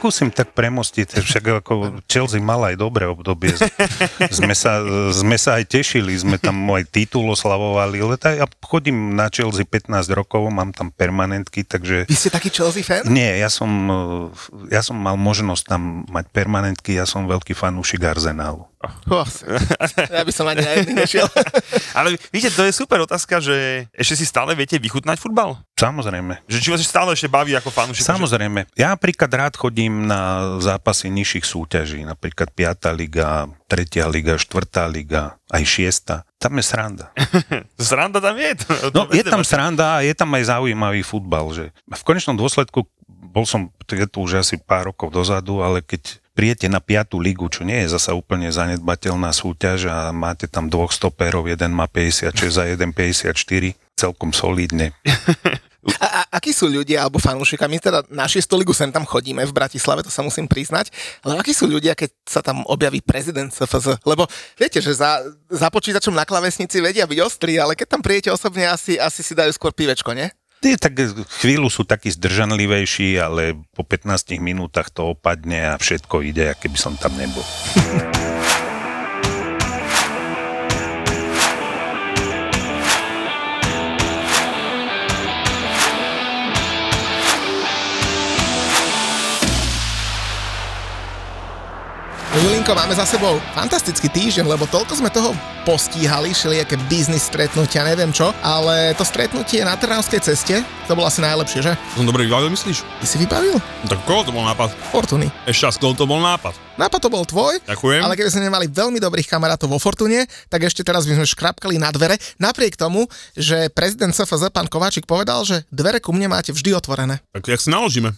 Skúsim tak premostiť, však ako Chelsea mala aj dobré obdobie. Sme sa, sme sa aj tešili, sme tam aj titul oslavovali, ale tak, ja chodím na Chelsea 15 rokov, mám tam permanentky, takže... Vy ste taký Chelsea fan? Nie, ja som, ja som mal možnosť tam mať permanentky, ja som veľký fanúšik Arsenalu. Oh, ja by som ani na jedný nešiel. Ale víte, to je super otázka, že ešte si stále viete vychutnať futbal? Samozrejme. Že či vás stále ešte baví ako fanúšik? Samozrejme. Ja napríklad rád chodím na zápasy nižších súťaží, napríklad 5. liga, 3. liga, 4. liga, aj 6. Tam je sranda. sranda tam je? To, no, je tam sranda a je tam aj zaujímavý futbal. Že v konečnom dôsledku bol som, je to už asi pár rokov dozadu, ale keď prijete na 5. ligu, čo nie je zasa úplne zanedbateľná súťaž a máte tam dvoch stoperov, jeden má 56 a jeden 54, celkom solidne. A, a akí sú ľudia alebo fanúšika? My teda na 6. ligu sem tam chodíme v Bratislave, to sa musím priznať, ale akí sú ľudia, keď sa tam objaví prezident CFZ? Lebo viete, že za, za počítačom na klavesnici vedia byť ostrí, ale keď tam prijete osobne, asi, asi si dajú skôr pivečko, nie? Tie tak chvíľu sú takí zdržanlivejší, ale po 15 minútach to opadne a všetko ide, aké by som tam nebol. Julinko, máme za sebou fantastický týždeň, lebo toľko sme toho postíhali, všelijaké biznis stretnutia, neviem čo, ale to stretnutie na Trnavskej ceste, to bolo asi najlepšie, že? Som dobre vybavil, myslíš? Ty si vybavil? Tak koho to bol nápad? Fortuny. Ešte raz, koho to bol nápad? Nápad to bol tvoj, Ďakujem. ale keby sme nemali veľmi dobrých kamarátov vo Fortune, tak ešte teraz by sme škrapkali na dvere, napriek tomu, že prezident SFZ, pán Kováčik, povedal, že dvere ku mne máte vždy otvorené. Tak jak si naložíme?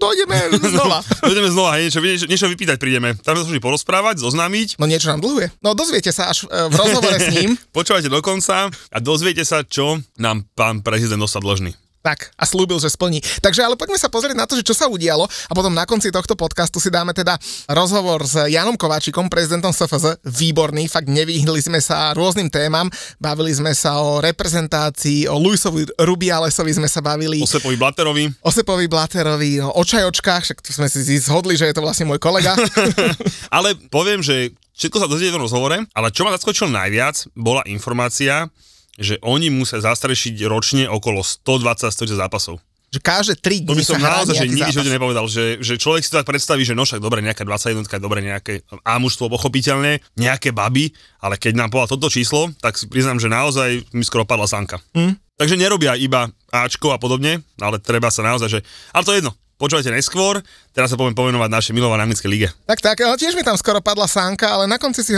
Dojdeme znova. dojdeme znova, hej, niečo, niečo, niečo vypýtať prídeme. Tam sa porozprávať, zoznámiť. No niečo nám dlhuje. No dozviete sa až v rozhovore s ním. Počúvajte do konca a dozviete sa, čo nám pán prezident dostal dlžný. Tak, a slúbil, že splní. Takže ale poďme sa pozrieť na to, že čo sa udialo a potom na konci tohto podcastu si dáme teda rozhovor s Janom Kováčikom, prezidentom SFZ. Výborný, fakt nevyhli sme sa rôznym témam. Bavili sme sa o reprezentácii, o Luisovi Rubialesovi sme sa bavili. O Sepovi Blaterovi. O Sepovi Blaterovi, o čajočkách, však tu sme si zhodli, že je to vlastne môj kolega. ale poviem, že všetko sa dozviete v rozhovore, ale čo ma zaskočilo najviac, bola informácia, že oni musia zastrešiť ročne okolo 120 zápasov. Že každé 3 dní To by som naozaj, že nikdy zápas. nepovedal, že, že človek si to tak predstaví, že no však dobre, nejaká 21, dobre, nejaké A mužstvo pochopiteľne, nejaké baby, ale keď nám povedal toto číslo, tak si priznám, že naozaj mi skoro padla sanka. Mm. Takže nerobia iba Ačko a podobne, ale treba sa naozaj, že... Ale to je jedno, počúvajte neskôr, teraz sa poviem pomenovať našej milované anglické lige. Tak tak, ale tiež mi tam skoro padla sánka, ale na konci si,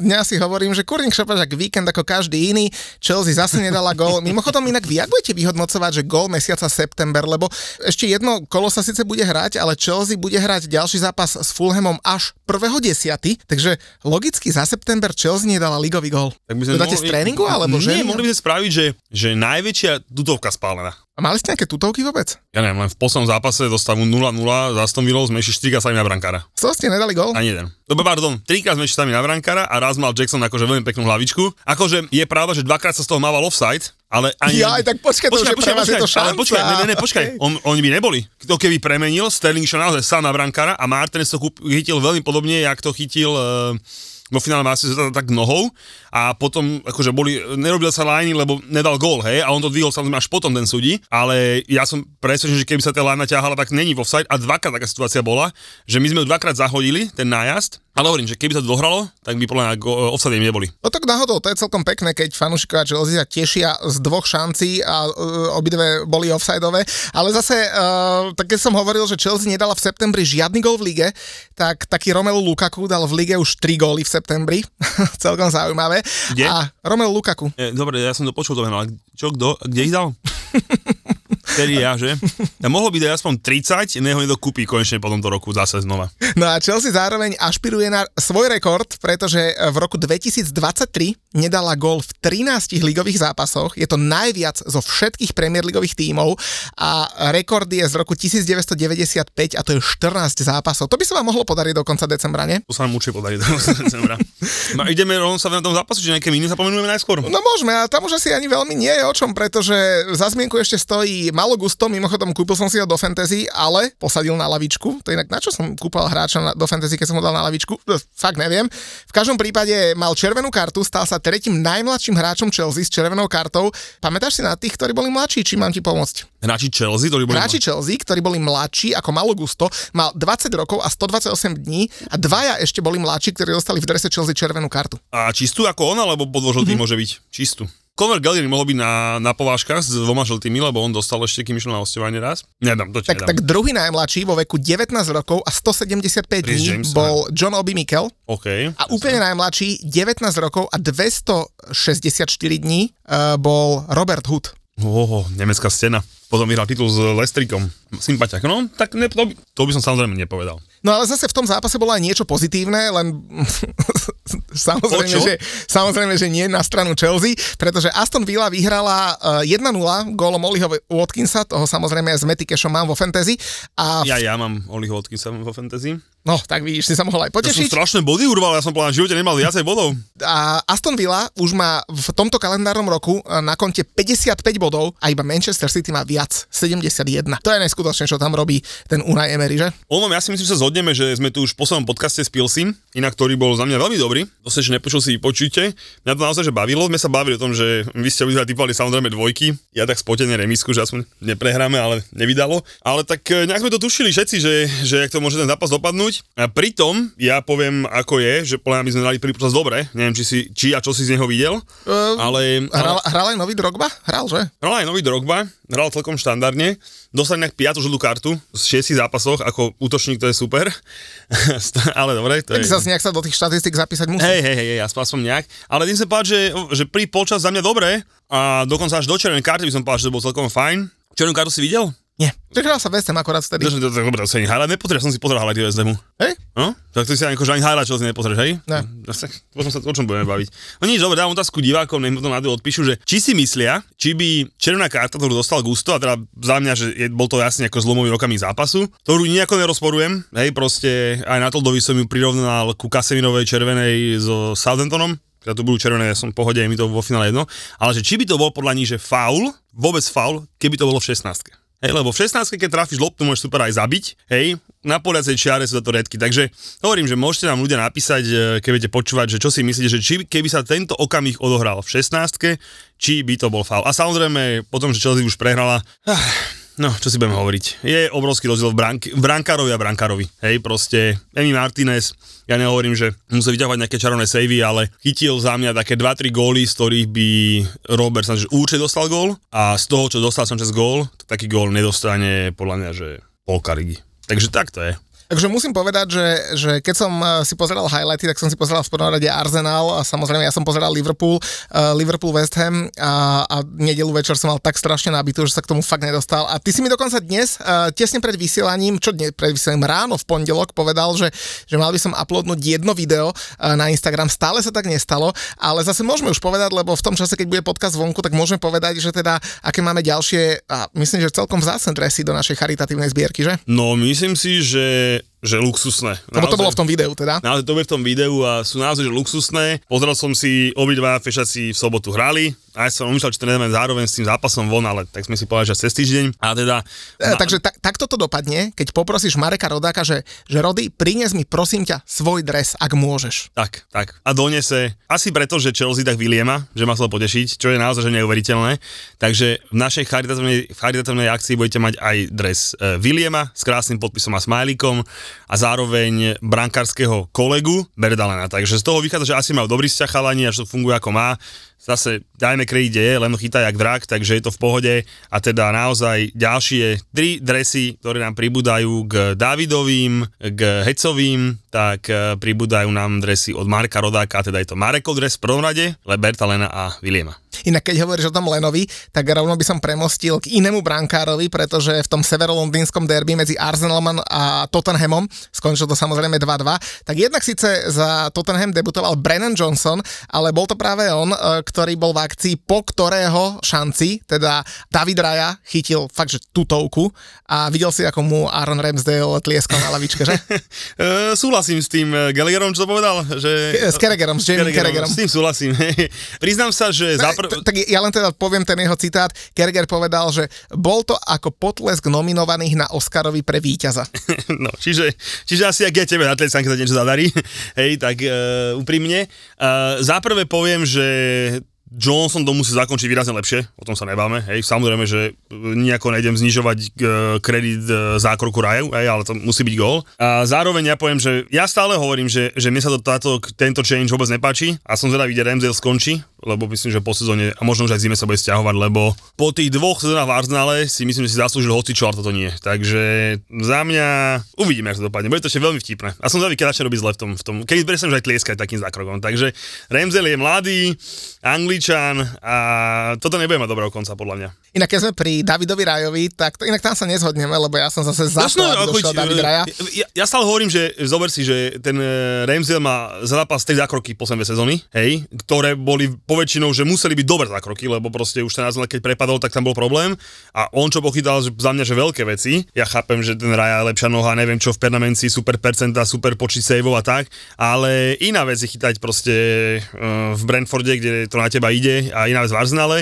dňa si hovorím, že kurník šopažak víkend ako každý iný, Chelsea zase nedala gól. Mimochodom inak vy, ak budete vyhodnocovať, že gól mesiaca september, lebo ešte jedno kolo sa síce bude hrať, ale Chelsea bude hrať ďalší zápas s Fulhamom až 1.10. Takže logicky za september Chelsea nedala ligový gól. Tak by sme to dáte mohli, z tréningu, alebo nie, že? Nie, mohli by sme spraviť, že, že najväčšia tutovka spálená. A mali ste nejaké tutovky vôbec? Ja neviem, len v poslednom zápase dostavu 0-0 za Aston Villou sme išli 4 sami na brankára. Co ste nedali gol? Ani jeden. Dobre, pardon, trikrát sme išli sami na brankára a raz mal Jackson akože veľmi peknú hlavičku. Akože je pravda, že dvakrát sa z toho mával offside, ale ani... Ja, aj tak počkaj, to počkaj, počkaj, počkaj, to šanca. Ale počkaj, ne, ne, ne, počkaj, okay. On, oni by neboli. To keby premenil, Sterling šiel naozaj sám na brankára a Martinez to chytil veľmi podobne, jak to chytil uh, vo finále si tak nohou a potom akože boli, nerobil sa lajny, lebo nedal gól, hej, a on to dvihol samozrejme až potom ten súdi, ale ja som presvedčený, že keby sa tá lajna ťahala, tak není vo offside a dvakrát taká situácia bola, že my sme ju dvakrát zahodili, ten nájazd, Ale hovorím, že keby sa to dohralo, tak by podľa mňa offside neboli. No tak náhodou, to je celkom pekné, keď fanúšikovia Chelsea sa tešia z dvoch šancí a uh, obidve boli offsideové. Ale zase, uh, tak keď som hovoril, že Chelsea nedala v septembri žiadny gol v lige, tak taký Romelu Lukaku dal v lige už 3 góly v septembri. celkom zaujímavé. Kde? A Romelu Lukaku. E, dobre, ja som to počul, to ale čo, kto, kde ich dal? Vtedy ja, že? Ja mohlo by dať aspoň 30, neho niekto kúpi konečne po tomto roku zase znova. No a Chelsea zároveň ašpiruje na svoj rekord, pretože v roku 2023 nedala gól v 13 ligových zápasoch. Je to najviac zo všetkých Premier Ligových tímov a rekord je z roku 1995 a to je 14 zápasov. To by sa vám mohlo podariť do konca decembra, nie? To sa nám určite podarí do decembra. No, ideme rovno sa na tom zápasu, či nejaké iné zapomenujeme najskôr? No môžeme, a tam už asi ani veľmi nie je o čom, pretože za zmienku ešte stojí malo gusto, mimochodom kúpil som si ho do fantasy, ale posadil na lavičku. To inak na čo som kúpal hráča na, do fantasy, keď som ho dal na lavičku? Fakt neviem. V každom prípade mal červenú kartu, stal sa tretím najmladším hráčom Chelsea s červenou kartou. Pamätáš si na tých, ktorí boli mladší, či mám ti pomôcť? Hráči Chelsea, ktorí boli... Hráči Chelsea, ktorí boli mladší ako Malo Gusto, mal 20 rokov a 128 dní a dvaja ešte boli mladší, ktorí dostali v drese Chelsea červenú kartu. A čistú ako on, alebo podvožltý mm-hmm. môže byť? Čistú. Conor Gallagher mohol byť na, na povážkach s dvoma žltými, lebo on dostal ešte, kým išiel na osťovanie raz. Nedám, to ti Tak, nedám. tak druhý najmladší vo veku 19 rokov a 175 Chris dní James, bol John Obi Mikel. OK. A úplne najmladší, 19 rokov a 264 dní, uh, bol Robert Hood. Oho, nemecká scéna. Potom vyhral titul s Lestrikom. Sympatiak. No, tak ne, to, by, to by som samozrejme nepovedal. No ale zase v tom zápase bolo aj niečo pozitívne, len samozrejme, že, samozrejme, že nie na stranu Chelsea, pretože Aston Villa vyhrala uh, 1-0 gólom Oliho Watkinsa, toho samozrejme s Matty Cashom mám vo fantasy. A v, Ja, ja mám Oliho Watkinsa vo fantasy. No, tak vidíš, si sa mohol aj Ja som potešiť. strašné body urval, ja som povedal, v živote nemal viacej bodov. A Aston Villa už má v tomto kalendárnom roku e, na konte 55 bodov a iba Manchester City má viac, 71. To je neskutočné, čo tam robí ten Unai Emery, že? Ono, ja si myslím, že sa zhodneme, že sme tu už v poslednom podcaste s Pilsim, inak ktorý bol za mňa veľmi dobrý. To sa ešte nepočul si počujte. Mňa to naozaj že bavilo. Sme sa bavili o tom, že vy ste obidva typovali samozrejme dvojky. Ja tak spotené remisku, že aspoň neprehráme, ale nevydalo. Ale tak e, nejak sme to tušili všetci, že, že jak to môže ten zápas dopadnúť. A pritom, ja poviem ako je, že podľa mňa by sme dali počas dobre. Neviem, či, si, či a čo si z neho videl. Uh, Ale, Hral, ale hral aj nový Drogba? Hral, že? hral aj nový Drogba, hral celkom štandardne. Dostal nejak 5. žltú kartu z 6 zápasoch, ako útočník to je super. ale dobre, to Tak je... zase nejak sa do tých štatistik zapísať musí. Hej, hej, hej, aspoň aspoň nejak. Ale tým sa povedať, že, že pri polčas za mňa dobre a dokonca až do červenej karty by som povedal, že to bol celkom fajn. Červenú kartu si videl? Nie. Že hral sa West Ham akorát vtedy. To, dobre, to sa ani highlight nepozrieš, som si pozrel highlighty West Hamu. Hej? No? Tak ty si ani, akože ani highlight, čo si nepozrieš, hej? Ne. No, potom sa o čom budeme baviť. No nič, dobre, dám otázku divákom, nech to na to odpíšu, že či si myslia, či by červená karta, ktorú dostal Gusto, a teda za mňa, že je, bol to jasne ako zlomový rokami zápasu, ktorú nejako nerozporujem, hej, proste aj na Toldovi som ju prirovnal ku Kaseminovej červenej so Southamptonom, teda tu budú červené, ja som v pohode, je mi to vo finále jedno, ale že či by to bol podľa nich, že faul, vôbec faul, keby to bolo v 16. Hej, lebo v 16, keď trafíš loptu, môžeš super aj zabiť, hej, na poliacej čiare sú to redky. Takže hovorím, že môžete nám ľudia napísať, e, keď budete počúvať, že čo si myslíte, že či, keby sa tento okamih odohral v 16, či by to bol faul. A samozrejme, potom, že Chelsea už prehrala, ah, No, čo si budeme hovoriť. Je obrovský rozdiel v, brank- brankárovi a brankárovi. Hej, proste Emi Martinez, ja nehovorím, že musí vyťahovať nejaké čarovné savey, ale chytil za mňa také 2-3 góly, z ktorých by Robert Sanchez určite dostal gól a z toho, čo dostal Sanchez gól, tak taký gól nedostane podľa mňa, že polka ligy. Takže tak to je. Takže musím povedať, že, že keď som eh, si pozeral highlighty, tak som si pozeral v prvom rade Arsenal a samozrejme ja som pozeral Liverpool, uh, Liverpool West Ham a, a nedelu večer som mal tak strašne nabitú, že sa k tomu fakt nedostal. A ty si mi dokonca dnes, uh, tesne pred vysielaním, čo dnes pred vysielaním ráno v pondelok povedal, že, že mal by som uploadnúť jedno video na Instagram. Stále sa tak nestalo, ale zase môžeme už povedať, lebo v tom čase, keď bude podcast vonku, tak môžeme povedať, že teda aké máme ďalšie, a myslím, že celkom vzácne dresy do našej charitatívnej zbierky, že? No, myslím si, že, že luxusné. Lebo to bolo v tom videu teda. Naozaj to bude v tom videu a sú naozaj že luxusné. Pozrel som si, obidva fešaci v sobotu hrali, A ja som umýšľal, či to nedáme zároveň s tým zápasom von, ale tak sme si povedali, že cez týždeň. A teda... E, takže tak, takto to dopadne, keď poprosíš Mareka Rodáka, že, že Rody, prinies mi prosím ťa svoj dres, ak môžeš. Tak, tak. A donese, asi preto, že Chelsea tak Williama, že ma chcel potešiť, čo je naozaj že neuveriteľné. Takže v našej charitatívnej, charitatívnej akcii budete mať aj dres e, Williama s krásnym podpisom a smajlikom a zároveň brankárskeho kolegu Berdalena. Takže z toho vychádza, že asi majú dobrý vzťah chalani a že to funguje ako má zase dajme kredit, je, len chytá jak vrak, takže je to v pohode. A teda naozaj ďalšie tri dresy, ktoré nám pribúdajú k Davidovým, k Hecovým, tak e, pribúdajú nám dresy od Marka Rodáka, teda je to Marekov dres v prvom rade, Leberta Lena a Williama. Inak keď hovoríš o tom Lenovi, tak rovno by som premostil k inému brankárovi, pretože v tom severolondýnskom derby medzi Arsenalom a Tottenhamom, skončilo to samozrejme 2-2, tak jednak síce za Tottenham debutoval Brennan Johnson, ale bol to práve on, e, ktorý bol v akcii, po ktorého šanci, teda David Raja chytil fakt, že tutovku a videl si, ako mu Aaron Ramsdale tlieskal na lavičke, že? uh, súhlasím s tým e, Gallagherom, čo povedal? Že... S Carragherom, s Jamie Carragherom. S tým súhlasím. Priznám sa, že... Zapr- tak ja len teda poviem ten jeho citát. Kerger povedal, že bol to ako potlesk nominovaných na Oscarovi pre víťaza. no, čiže, čiže asi ak ja tebe na tlesánke sa niečo zadarí, hej, tak uh, úprimne. Uh, zaprvé poviem, že Johnson to musí zakončiť výrazne lepšie, o tom sa nebáme, hej, samozrejme, že nejako nejdem znižovať e, kredit e, zákroku Raju, hej, ale to musí byť gól. A zároveň ja poviem, že ja stále hovorím, že, že mne sa to táto, tento change vôbec nepáči a som zvedavý, kde Ramsdale skončí, lebo myslím, že po sezóne a možno už aj zime sa bude stiahovať, lebo po tých dvoch sezónach v Arsenale si myslím, že si zaslúžil hocičo, ale toto nie. Takže za mňa uvidíme, ako to dopadne. Bude to ešte veľmi vtipné. A som zvedavý, keď začne robiť zle v tom, v tom keď presne už aj tlieskať takým zákrokom. Takže Ramsdale je mladý, Angličan a toto nebude mať dobrého konca podľa mňa. Inak keď sme pri Davidovi Rajovi, tak to, inak tam sa nezhodneme, lebo ja som zase za to, aby došiel David Raja. Ja, ja stále hovorím, že zober si, že ten eh, Ramsdale má zápas 3 zákroky posledné sezóny, hej, ktoré boli poväčšinou, že museli byť dobré zákroky, lebo proste už ten keď prepadol, tak tam bol problém. A on čo pochytal, že za mňa, že veľké veci. Ja chápem, že ten Raja je lepšia noha, neviem čo v permanenci, super percenta, super počet saveov a tak, ale iná vec je chytať proste uh, v Brentforde, kde to na teba ide a iná vec v Arsenale.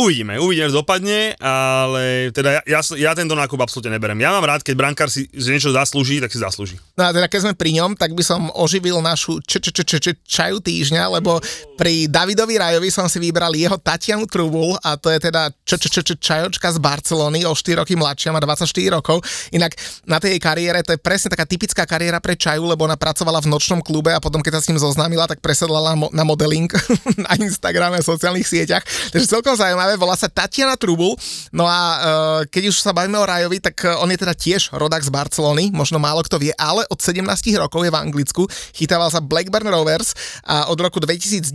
Uvidíme, uvidíme, čo dopadne, ale teda ja, ja, ja tento nákup absolútne neberem. Ja mám rád, keď brankár si niečo zaslúži, tak si zaslúži. No a teda keď sme pri ňom, tak by som oživil našu č- č- č- č- čaju týždňa, lebo pri Davidovi Rajovi som si vybral jeho Tatianu Trubul a to je teda č- č- č- čajočka z Barcelony, o 4 roky mladšia, má 24 rokov. Inak na tej kariére to je presne taká typická kariéra pre čaju, lebo ona pracovala v nočnom klube a potom keď sa s ním zoznámila, tak presedlala na modeling na Instagrame a sociálnych sieťach. Takže celkom zaujímavé zaujímavé, volá sa Tatiana Trubul. No a uh, keď už sa bavíme o Rajovi, tak uh, on je teda tiež rodak z Barcelony, možno málo kto vie, ale od 17 rokov je v Anglicku, chytával sa Blackburn Rovers a od roku 2019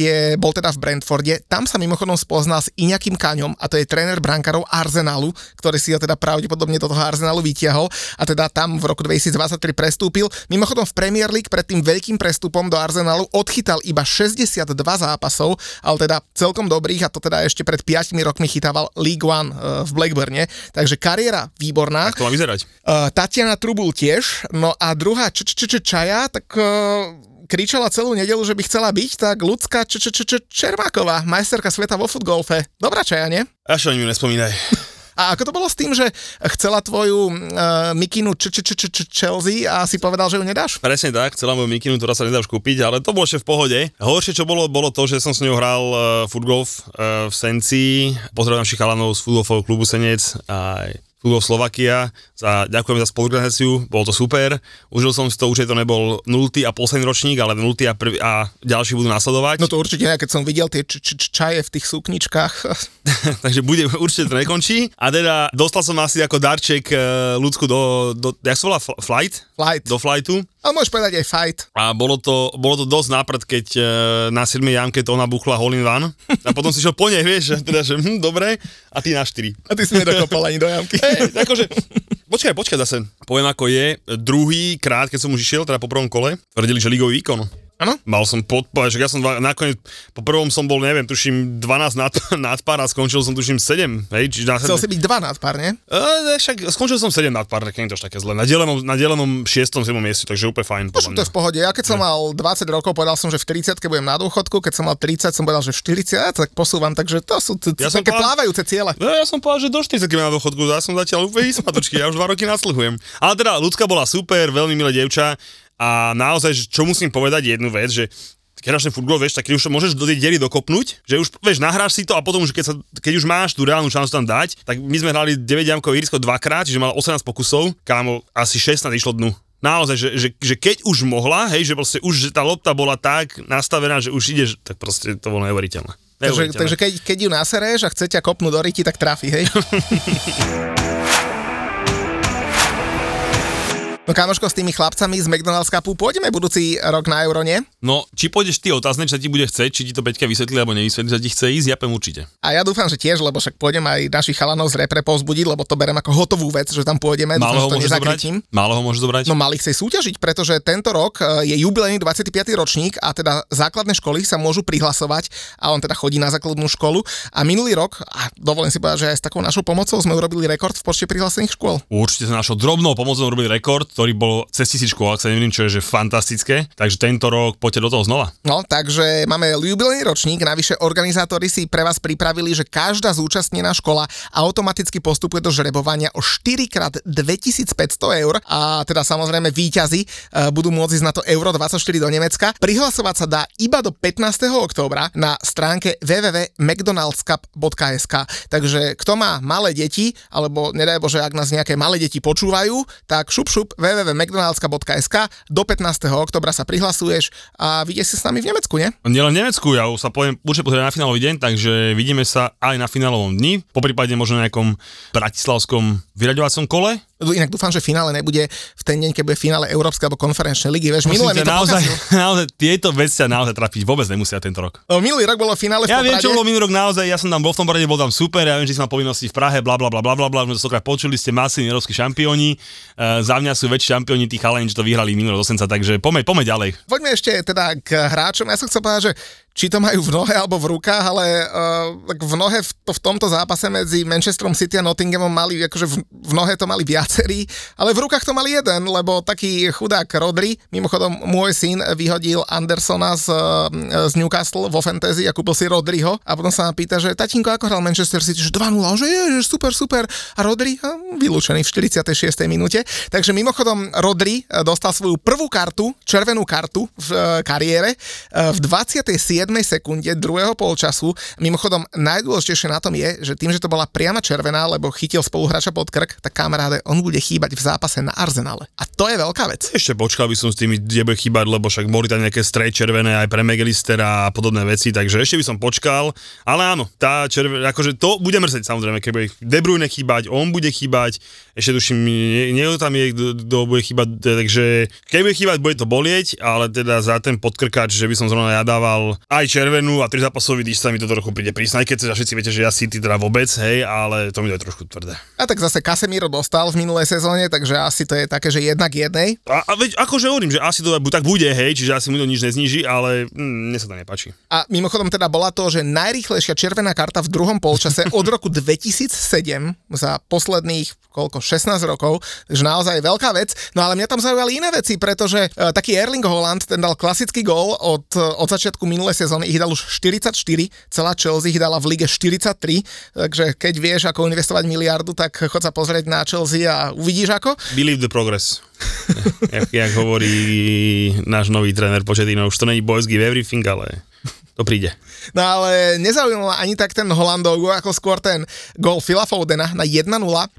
je, bol teda v Brentforde. Tam sa mimochodom spoznal s Iňakým Kaňom a to je tréner brankárov Arsenalu, ktorý si ho teda pravdepodobne do toho Arsenalu vytiahol a teda tam v roku 2023 prestúpil. Mimochodom v Premier League pred tým veľkým prestupom do Arsenalu odchytal iba 62 zápasov, ale teda celkom dobrých a to teda ešte pred 5 rokmi chytával League One uh, v Blackburne, takže kariéra výborná. Ako to má vyzerať? Uh, Tatiana Trubul tiež, no a druhá č- č- č- Čaja, tak uh, kričala celú nedelu, že by chcela byť, tak ľudská č- č- č- Čermáková, majsterka sveta vo futgolfe. Dobrá Čaja, nie? Až o ňu nespomínaj. A ako to bolo s tým, že chcela tvoju uh, mikinu č- č- č- č- Chelsea a si povedal, že ju nedáš? Presne tak, chcela moju mikinu, ktorá sa nedá už kúpiť, ale to bolo ešte v pohode. Horšie, čo bolo, bolo to, že som s ňou hral uh, futgolf uh, v Senci. Pozdravím našich chalanov z futgolfového klubu Senec aj Futbol Slovakia. Za, ďakujem za spoluorganizáciu, bolo to super. Užil som si to, určite to nebol 0. a posledný ročník, ale 0. a, prvý, a ďalší budú nasledovať. No to určite keď som videl tie č- č- čaje v tých sukničkách. Takže bude, určite to nekončí. A teda dostal som asi ako darček uh, ľudsku do, do, jak sa volá, flight? Flight. Do flightu. A môžeš povedať aj fight. A bolo to, bolo to dosť náprd, keď uh, na 7. jamke to ona buchla hole in one. A potom si šiel po nej, vieš, teda, že hm, dobre, a ty na 4. A ty si nedokopal ani do jamky. Hey, akože, počkaj, počkaj zase. Poviem ako je. Druhý krát, keď som už išiel, teda po prvom kole, tvrdili, že ligový výkon. Áno? Mal som podpať, že ja som dva, nakoniec, po prvom som bol, neviem, tuším 12 nad, nad pár a skončil som tuším 7, hej, čiže Chcel následne... si byť dva nadpár, nie? E, však skončil som 7 nad pár, tak nie je to také zle. Na delenom, na delenom 6. 7. mieste, takže úplne fajn. Podľa to je v pohode. Ja keď som mal 20 rokov, povedal som, že v 30 budem na dôchodku, keď som mal 30, som povedal, že v 40, ja tak posúvam, takže to sú Ja som také plávajúce ciele. No, ja som povedal, že do 40 na dôchodku, ja som zatiaľ úplne vysmatočky, ja už dva roky nasluhujem. Ale teda, ľudská bola super, veľmi milé devča a naozaj, čo musím povedať jednu vec, že keď hráš ten futbol, vieš, tak keď už môžeš do tej diery dokopnúť, že už, vieš, nahráš si to a potom už keď, sa, keď už máš tú reálnu šancu tam dať, tak my sme hrali 9 jamkov Írsko dvakrát, čiže mal 18 pokusov, kámo, asi 16 išlo dnu. Naozaj, že, že, že keď už mohla, hej, že proste už že tá lopta bola tak nastavená, že už ideš, tak proste to bolo neuveriteľné. Takže, Neuveriteľné. takže keď, keď ju nasereš a chce ťa kopnúť do ryti, tak trafi, hej? No kamoško, s tými chlapcami z McDonald's Cupu pôjdeme budúci rok na Euro, nie? No, či pôjdeš ty otázne, sa ti bude chcieť, či ti to Peťka vysvetlí alebo nevysvetlí, že ti chce ísť, ja poviem určite. A ja dúfam, že tiež, lebo však pôjdem aj našich chalanov z repre povzbudiť, lebo to berem ako hotovú vec, že tam pôjdeme. Málo dúfam, ho že to môžeš zobrať? Málo ho môžeš zobrať? No mali chcej súťažiť, pretože tento rok e, je jubilejný 25. ročník a teda základné školy sa môžu prihlasovať a on teda chodí na základnú školu. A minulý rok, a dovolím si povedať, že aj s takou našou pomocou sme urobili rekord v počte prihlásených škôl. Určite sa našou drobnou pomocou robili rekord, ktorý bol cez tisíc škôl, ak sa neviem, čo je že fantastické. Takže tento rok poďte do toho znova. No, takže máme jubilejný ročník, navyše organizátori si pre vás pripravili, že každá zúčastnená škola automaticky postupuje do žrebovania o 4 krát 2500 eur a teda samozrejme výťazi e, budú môcť ísť na to Euro 24 do Nemecka. Prihlasovať sa dá iba do 15. októbra na stránke www.mcdonaldscup.sk Takže kto má malé deti, alebo nedaj Bože, ak nás nejaké malé deti počúvajú, tak šup šup www.mcdonaldska.sk do 15. oktobra sa prihlasuješ a vidíš si s nami v Nemecku, nie? Nielen v Nemecku, ja sa poviem, určite pozrieť na finálový deň, takže vidíme sa aj na finálovom dni, po prípade možno na nejakom bratislavskom vyraďovacom kole. Inak dúfam, že finále nebude v ten deň, keď bude finále Európskej alebo konferenčnej ligy. Vieš, minulé mi to naozaj, pokazil. naozaj, tieto veci sa naozaj trafiť vôbec nemusia tento rok. No, minulý rok bolo finále v Ja viem, Poprade. čo bolo minulý rok naozaj, ja som tam bol v tom porade, bol tam super, ja viem, že si mal povinnosti v Prahe, bla bla bla bla bla sme to stokrát počuli, ste masívni európsky šampióni, uh, za mňa sú väčší šampióni tí chalani, čo to vyhrali minulý rok takže poďme, poďme ďalej. Poďme ešte teda k hráčom. Ja som chcel povedať, že či to majú v nohe alebo v rukách, ale uh, tak v nohe v, to, v tomto zápase medzi Manchesterom City a Nottinghamom mali, akože v, v nohe to mali viacerí, ale v rukách to mali jeden, lebo taký chudák Rodri, mimochodom môj syn vyhodil Andersona z, uh, z Newcastle vo fantasy a kúpil si Rodriho a potom sa ma pýta, že tatinko, ako hral Manchester City, že 2-0, že je, že super, super. A Rodri a vylúčený v 46. minúte. Takže mimochodom Rodri eh, dostal svoju prvú kartu, červenú kartu v eh, kariére eh, v 27. sekunde druhého polčasu. Mimochodom najdôležitejšie na tom je, že tým, že to bola priama červená, lebo chytil spoluhráča pod krk, tak kamaráde, on bude chýbať v zápase na Arsenale. A to je veľká vec. Ešte počkal by som s tými, kde bude chýbať, lebo však boli tam nejaké strej červené aj pre Megalistera a podobné veci, takže ešte by som počkal, ale áno, tá červená, akože to bude mrzieť samozrejme, keď bude De Bruyne chýbať, on bude chýbať, ešte tuším, nie, tam je, kto bude chýbať, takže keď bude chýbať, bude to bolieť, ale teda za ten podkrkač, že by som zrovna ja dával aj červenú a tri zápasový díš sa mi to trochu príde prísne, aj keď teda všetci viete, že ja City teda vôbec, hej, ale to mi to je trošku tvrdé. A tak zase Casemiro dostal v minulej sezóne, takže asi to je také, že jednak jednej. A, a veď akože hovorím, že asi to tak bude, hej, čiže asi mu to nič nezniží, ale mm, mne sa to nepáči. A mimochodom teda bola to, že najrýchlejšia červená karta v druhom polčase od roku 2007 za posledných koľko, 16 rokov, takže naozaj veľká vec. No ale mňa tam zaujali iné veci, pretože uh, taký Erling Holland, ten dal klasický gól od, od začiatku minulej sezóny, ich dal už 44, celá Chelsea ich dala v lige 43, takže keď vieš, ako investovať miliardu, tak chod sa pozrieť na Chelsea a uvidíš ako. Believe the progress. jak, jak hovorí náš nový tréner Početino, už to není boys give everything, ale to príde. No ale nezaujímal ma ani tak ten Holandov, ako skôr ten gól Phila Fodena na 1-0,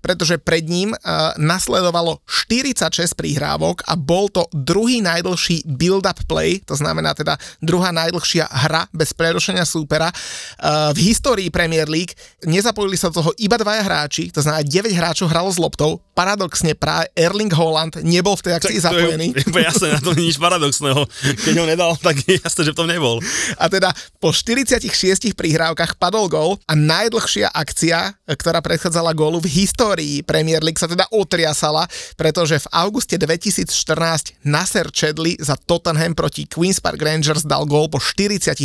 pretože pred ním uh, nasledovalo 46 prihrávok a bol to druhý najdlhší build-up play, to znamená teda druhá najdlhšia hra bez prerušenia súpera uh, v histórii Premier League. Nezapojili sa do toho iba dvaja hráči, to znamená 9 hráčov hralo s loptou. Paradoxne práve Erling Haaland nebol v tej akcii zapojený. To je, jasné, na nie je nič paradoxného. Keď ho nedal, tak je jasné, že v tom nebol. A teda Teda po 46 prihrávkach padol gól a najdlhšia akcia, ktorá predchádzala gólu v histórii Premier League sa teda otriasala, pretože v auguste 2014 Nasser Chedley za Tottenham proti Queen's Park Rangers dal gól po 48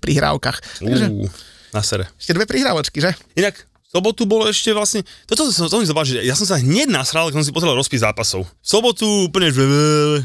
prihrávkach. Takže Uú, na sere. ešte dve prihrávočky, že? Inak, sobotu bolo ešte vlastne, toto som, to zabal, že ja som sa hneď nasral, keď som si pozeral rozpis zápasov. V sobotu úplne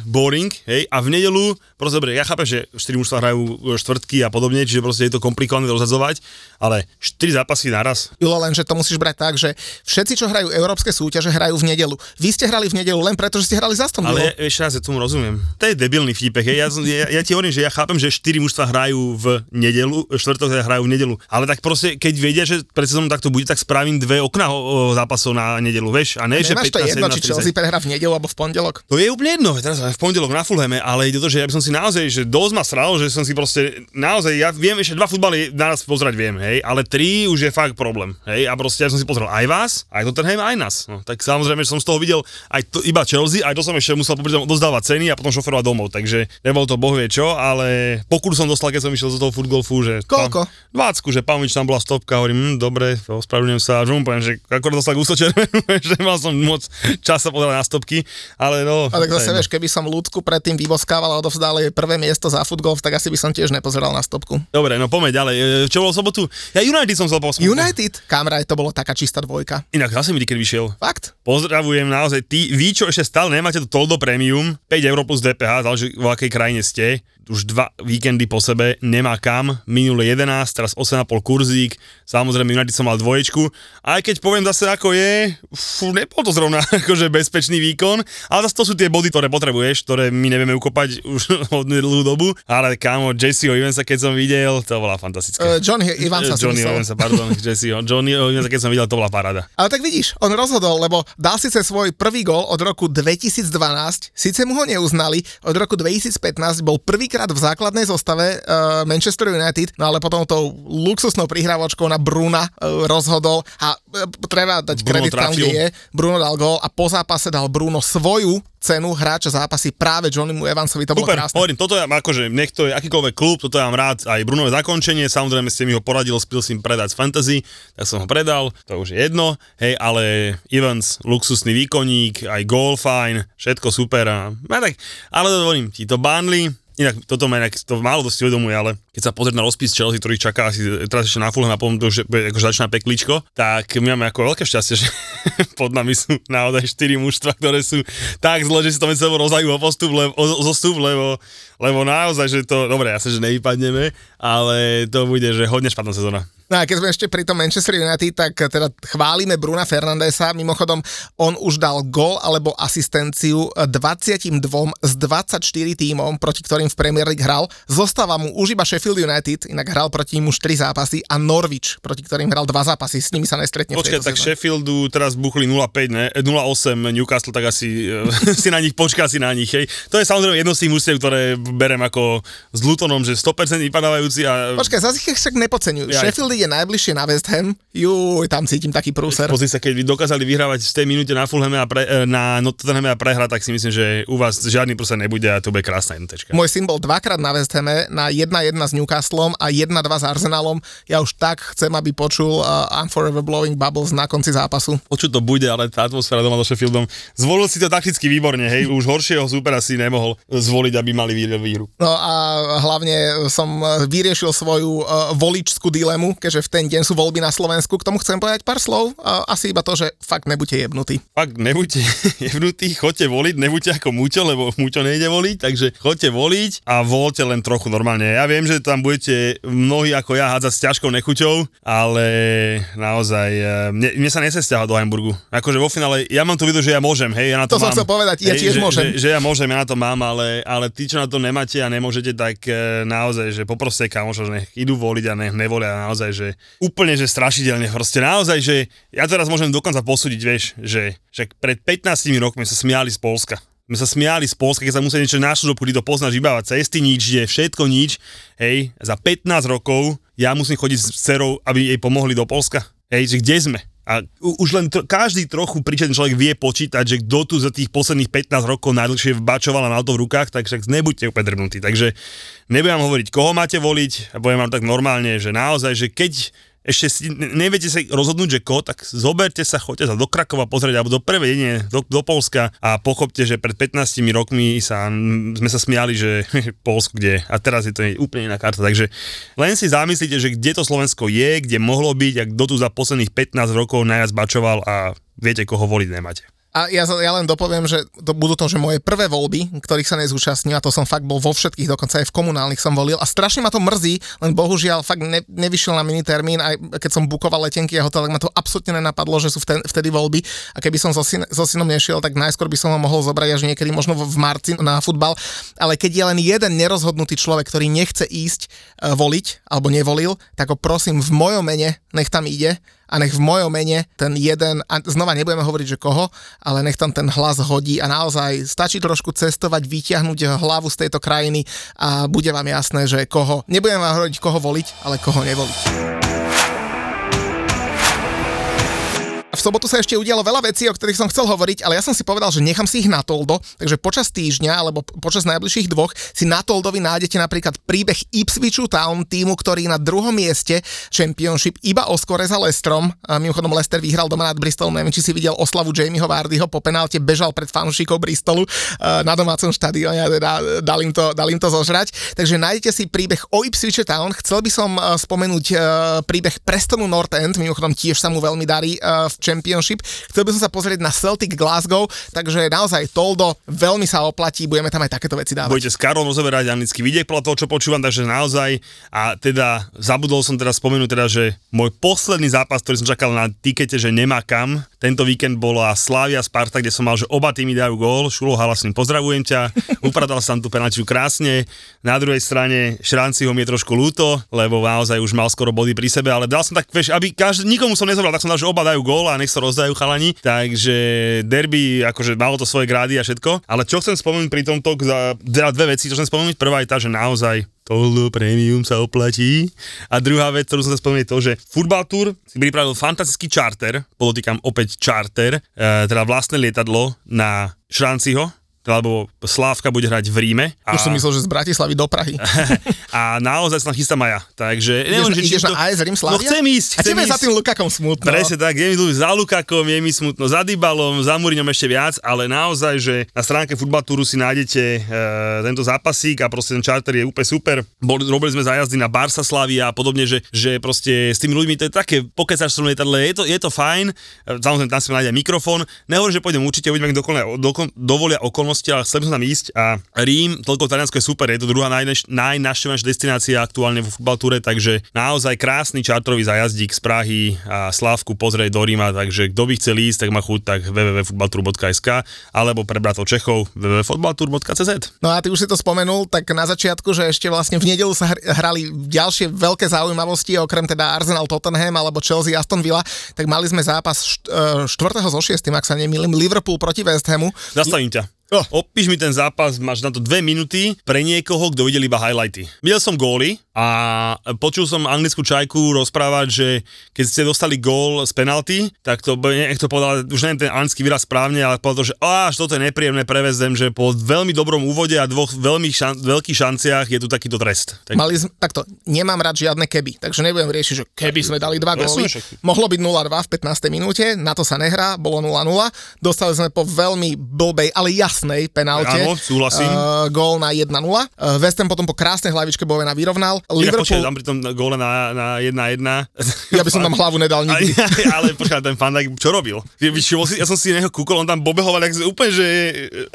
boring, hej, a v nedelu, proste dobre, ja chápem, že 4 mužstva hrajú štvrtky a podobne, čiže proste je to komplikované rozhadzovať, ale 4 zápasy naraz. Julo, lenže to musíš brať tak, že všetci, čo hrajú európske súťaže, hrajú v nedelu. Vy ste hrali v nedelu len preto, že ste hrali za Aston Ale Villou. ešte raz, ja tomu rozumiem. To je debilný vtipek. hej. Ja, ja, ja ti hovorím, že ja chápem, že 4 mužstva hrajú v nedelu, štvrtok hrajú v nedelu. Ale tak proste, keď vedia, že pred sezónou takto bude, tak spravím dve okna o, o zápasov na nedelu, vieš? A ne, že Nemáš to 15, jedno, či 17, Chelsea prehra v nedelu alebo v pondelok. To je úplne jedno, teraz v pondelok na Fulhame, ale ide to, že ja by som si naozaj, že dosť ma sral, že som si proste, naozaj, ja viem, ešte dva futbaly naraz pozerať viem, hej, ale tri už je fakt problém, hej, a proste ja som si pozrel aj vás, aj Tottenham, aj nás, no, tak samozrejme, že som z toho videl aj to, iba Chelsea, aj to som ešte musel popri tom dozdávať ceny a potom šoferovať domov, takže nebol to boh vie čo, ale pokud som dostal, keď som išiel zo toho futgolfu, že... Koľko? Tam, 20, že Pavlič tam bola stopka, hovorím, hm, dobre, ospravedlňujem sa, a poviem, že akorát dostal gusto že mal som moc čas sa pozerať na stopky, ale no... A tak zase jedno. vieš, keby som ľudku predtým vyboskával a odovzdal jej prvé miesto za futgolf, tak asi by som tiež nepozeral na stopku. Dobre, no poďme ďalej. E, Čo bolo v sobotu? Ja United som chcel posmať. United, kamera, to bolo taká čistá dvojka. Inak zase mi keď vyšiel. Fakt? Pozdravujem naozaj tí, vy čo ešte stále nemáte to Toldo Premium, 5 eur plus DPH, záleží v akej krajine ste, už dva víkendy po sebe, nemá kam, minulé 11, teraz 8,5 kurzík, samozrejme United som mal dvoječku, aj keď poviem zase ako je, fú, nebol to zrovna akože bezpečný výkon, ale zase to sú tie body, ktoré potrebuješ, ktoré my nevieme ukopať už od dlhú dobu, ale kámo, Jesseho Evansa, keď som videl, to bola fantastická. Uh, Johnny Ivansa si Johnny. Evansa, pardon, Jesseho. Johnny Evansa, keď som videl, to bola paráda. Ale tak vidíš, on rozhodol, lebo dal síce svoj prvý gol od roku 2012, síce mu ho neuznali, od roku 2015 bol prvýkrát v základnej zostave uh, Manchester United, no ale potom tou luxusnou prihrávočkou na Bruna uh, rozhodol a uh, treba dať Bruno kredit tam, trafil. kde je. Bruno dal gol a po zápase dal Bruno svoju cenu hráča zápasy práve Johnnymu Evansovi, to bolo Super, krásne. hovorím, toto ja, akože nech to je akýkoľvek klub, toto ja mám rád, aj Brunové zakončenie, samozrejme ste mi ho poradil, spil si predať z fantasy, tak som ho predal, to už je jedno, hej, ale Evans, luxusný výkonník, aj goal fine, všetko super a, a tak, ale to hovorím ti, to Burnley, Inak toto ma inak, to málo dosť uvedomuje, ale keď sa pozrieť na rozpis Chelsea, ktorý čaká asi teraz ešte na Fulham a potom to už je- akože začína pekličko, tak my máme ako veľké šťastie, že pod nami sú naozaj 4 mužstva, ktoré sú tak zle, že si to medzi sebou rozhajú o postup, lebo, o zostup, lebo, lebo naozaj, že to, dobre, ja sa, že nevypadneme, ale to bude, že hodne špatná sezóna. No a keď sme ešte pri tom Manchester United, tak teda chválime Bruna Fernandesa. Mimochodom, on už dal gol alebo asistenciu 22 z 24 tímom, proti ktorým v Premier League hral. Zostáva mu už iba Sheffield United, inak hral proti ním už 3 zápasy a Norwich, proti ktorým hral 2 zápasy. S nimi sa nestretne Počkaj, tak sezóne. Sheffieldu teraz buchli 0,5, ne? Eh, 0,8 Newcastle, tak asi eh, si na nich počká si na nich, hej. To je samozrejme jedno z tých mužstiev, ktoré berem ako s Lutonom, že 100% vypadávajúci a... Počkaj, zase ich však nepodceňujú. Sheffield ide najbližšie na West Ham. Juj, tam cítim taký prúser. Pozri sa, keď dokázali vyhrávať v tej minúte na Fulhame a pre, eh, na Nottinghame a prehrať, tak si myslím, že u vás žiadny prúser nebude a to bude krásna jednotečka. Môj syn bol dvakrát na West Hame, na 1-1 s Newcastlom a 1-2 s Arsenalom. Ja už tak chcem, aby počul uh, I'm Forever Blowing Bubbles na konci zápasu. Čo to bude, ale tá atmosféra doma so Sheffieldom. Zvolil si to takticky výborne, hej, už horšieho supera si nemohol zvoliť, aby mali vý- výhru. No a hlavne som vyriešil svoju uh, voličskú dilemu, keďže v ten deň sú voľby na Slovensku. K tomu chcem povedať pár slov. Asi iba to, že fakt nebuďte jebnutí. Fakt, nebuďte jebnutí, chodte voliť, nebuďte ako Muťo, lebo Muťo nejde voliť, takže chodte voliť a voľte len trochu normálne. Ja viem, že tam budete mnohí ako ja hádzať s ťažkou nechuťou, ale naozaj, eh, mne, mne sa nese stiahať do Hamburgu. Akože vo finále, ja mám tu vidieť, že ja môžem, hej, ja na to, To som mám. chcel povedať, ja hej, tiež že, môžem. Že, že, ja môžem, ja na to mám, ale, ale tí, čo na to nemáte a nemôžete, tak eh, naozaj, že poproste kamošo, že nech idú voliť a nech nevolia naozaj, že úplne, že strašidelne, proste naozaj, že ja teraz môžem dokonca posúdiť, vieš, že, že pred 15 rokmi sa smiali z Polska. My sa smiali z Polska, keď sa museli niečo na služobku, ty to poznáš, vybávať cesty, nič, je všetko nič. Hej, za 15 rokov ja musím chodiť s dcerou, aby jej pomohli do Polska. Hej, že kde sme? A už len tro, každý trochu príčetný človek vie počítať, že kto tu za tých posledných 15 rokov najdlhšie bačoval a mal to v rukách, tak však nebuďte úplne drbnutí. Takže nebudem vám hovoriť, koho máte voliť, a poviem vám tak normálne, že naozaj, že keď ešte si, ne- neviete sa rozhodnúť, že ko, tak zoberte sa, choďte sa do Krakova pozrieť, alebo do prvé jedine, do, do Polska a pochopte, že pred 15 rokmi sa, sme sa smiali, že Polsko kde, a teraz je to úplne iná karta, takže len si zamyslíte, že kde to Slovensko je, kde mohlo byť a kto tu za posledných 15 rokov najviac bačoval a viete, koho voliť nemáte. A ja, ja len dopoviem, že to budú to, že moje prvé voľby, ktorých sa nezúčastním, a to som fakt bol vo všetkých, dokonca aj v komunálnych som volil. A strašne ma to mrzí, len bohužiaľ fakt ne, nevyšiel na mini termín, aj keď som bukoval letenky a hotel, tak ma to absolútne nenapadlo, že sú vten, vtedy voľby. A keby som so, syn, so synom nešiel, tak najskôr by som ho mohol zobrať až niekedy možno v, marci na futbal. Ale keď je len jeden nerozhodnutý človek, ktorý nechce ísť uh, voliť alebo nevolil, tak ho prosím v mojom mene, nech tam ide a nech v mojom mene ten jeden, a znova nebudeme hovoriť, že koho, ale nech tam ten hlas hodí a naozaj stačí trošku cestovať, vyťahnuť hlavu z tejto krajiny a bude vám jasné, že koho, nebudem vám hovoriť, koho voliť, ale koho nevoliť. V sobotu sa ešte udialo veľa vecí, o ktorých som chcel hovoriť, ale ja som si povedal, že nechám si ich na Toldo, takže počas týždňa alebo počas najbližších dvoch si na Toldovi nájdete napríklad príbeh Ipswichu Town, týmu, ktorý na druhom mieste Championship iba o skore za Lestrom. A mimochodom Lester vyhral doma nad Bristolom, neviem, či si videl oslavu Jamieho Vardyho po penálte, bežal pred fanúšikov Bristolu na domácom štadióne a teda dal im, to, dal im to zožrať. Takže nájdete si príbeh o Ipswiche Town. Chcel by som eh, spomenúť eh, príbeh Prestonu North End, mimochodom tiež sa mu veľmi darí v Championship. Chcel by som sa pozrieť na Celtic Glasgow, takže naozaj Toldo veľmi sa oplatí, budeme tam aj takéto veci dávať. Budete s Karolom rozoberať anglický vidiek podľa toho, čo počúvam, takže naozaj. A teda zabudol som teraz spomenúť teda, že môj posledný zápas, ktorý som čakal na tikete, že nemá kam, tento víkend bola Slavia Sparta, kde som mal, že oba týmy dajú gól, Šulo Halasným pozdravujem ťa, upradal som tú penaltiu krásne, na druhej strane Šranciho mi je trošku ľúto, lebo naozaj už mal skoro body pri sebe, ale dal som tak, vieš, aby každý, nikomu som nezobral, tak som dal, že oba dajú gól a nech sa rozdajú chalani, takže derby, akože malo to svoje grády a všetko, ale čo chcem spomenúť pri tomto, teda dve veci, čo chcem spomenúť, prvá je tá, že naozaj Toldo Premium sa oplatí. A druhá vec, ktorú som sa spomenul, je to, že Football Tour si pripravil fantastický charter, podotýkam opäť charter, e, teda vlastné lietadlo na Šranciho, lebo Slávka bude hrať v Ríme. A, Už som myslel, že z Bratislavy do Prahy. a naozaj sa tam chystá Maja. Takže Ideš, neviem, že ideš to... na AS Rim Slavia? No chcem ísť, A chcem tebe je za ísť. tým Lukakom smutno. Presne tak, je mi za Lukakom, je mi smutno za Dybalom, za Muriňom ešte viac, ale naozaj, že na stránke Futbaltúru si nájdete e, tento zápasík a proste ten charter je úplne super. Boli, robili sme zájazdy na Barsa Slavia a podobne, že, že proste s tými ľuďmi to je také, som lietadle, je to, je to fajn, E, samozrejme tam si nájde aj mikrofón, nehovorím, že pôjdem určite, uvidíme, ak dovolia okolnosti, ale chcel by som tam ísť a Rím, toľko Taliansko je super, je to druhá najnaštevnejšia destinácia aktuálne vo futbaltúre, takže naozaj krásny čartrový zajazdík z Prahy a Slávku pozrieť do Ríma, takže kto by chcel ísť, tak má chuť, tak www.futbaltour.sk alebo pre bratov Čechov www.futbaltour.cz No a ty už si to spomenul, tak na začiatku, že ešte vlastne v nedelu sa hr- hrali ďalšie veľké zaujímavosti, okrem teda Arsenal Tottenham alebo Chelsea Aston Villa, tak mali sme zápas št- e, 4. zo 6, ak sa nemýlim, Liverpool proti West Hamu. Zastavím ťa. Oh. Opíš mi ten zápas, máš na to dve minúty pre niekoho, kto videl iba highlighty. Videl som góly a počul som anglickú čajku rozprávať, že keď ste dostali gól z penalty, tak to, nech to povedal, už neviem ten anglický výraz správne, ale povedal že až toto je nepríjemné prevezem, že po veľmi dobrom úvode a dvoch veľmi šan, veľkých šanciach je tu takýto trest. Tak... Mali sme, takto, nemám rád žiadne keby, takže nebudem riešiť, že keby sme dali dva Jasné, góly. Mohlo byť 0-2 v 15. minúte, na to sa nehrá, bolo 0-0. Dostali sme po veľmi blbej, ale jasnej penálte. Áno, súhlasím. Uh, gól na 1-0. Uh, West Ham potom po krásnej hlavičke Bovena vyrovnal. Inak počkaj, Liverpool, dám pri tom góle na, na 1-1. ja by som tam hlavu nedal nikdy. ale počkaj, ten Van Dijk čo robil? Ja som si neho kúkol, on tam bobehoval, jak úplne, že...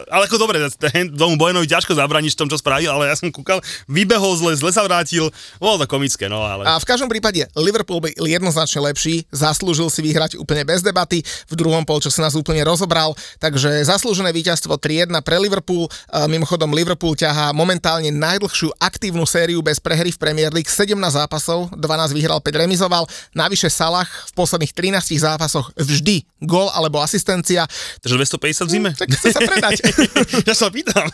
Ale ako dobre, ten, tomu Bojenovi ťažko zabraníš v tom, čo spravil, ale ja som kúkal, vybehol zle, zle sa vrátil, bolo to komické, no ale... A v každom prípade Liverpool byl jednoznačne lepší, zaslúžil si vyhrať úplne bez debaty, v druhom polčase nás úplne rozobral, takže zaslúžené víťazstvo 4-1 pre Liverpool. Mimochodom Liverpool ťahá momentálne najdlhšiu aktívnu sériu bez prehry v Premier League, 17 zápasov, 12 vyhral, 5 remizoval. Navyše Salah v posledných 13 zápasoch vždy gol alebo asistencia. Takže 250 v zime? Tak chce sa predať. ja sa pýtam.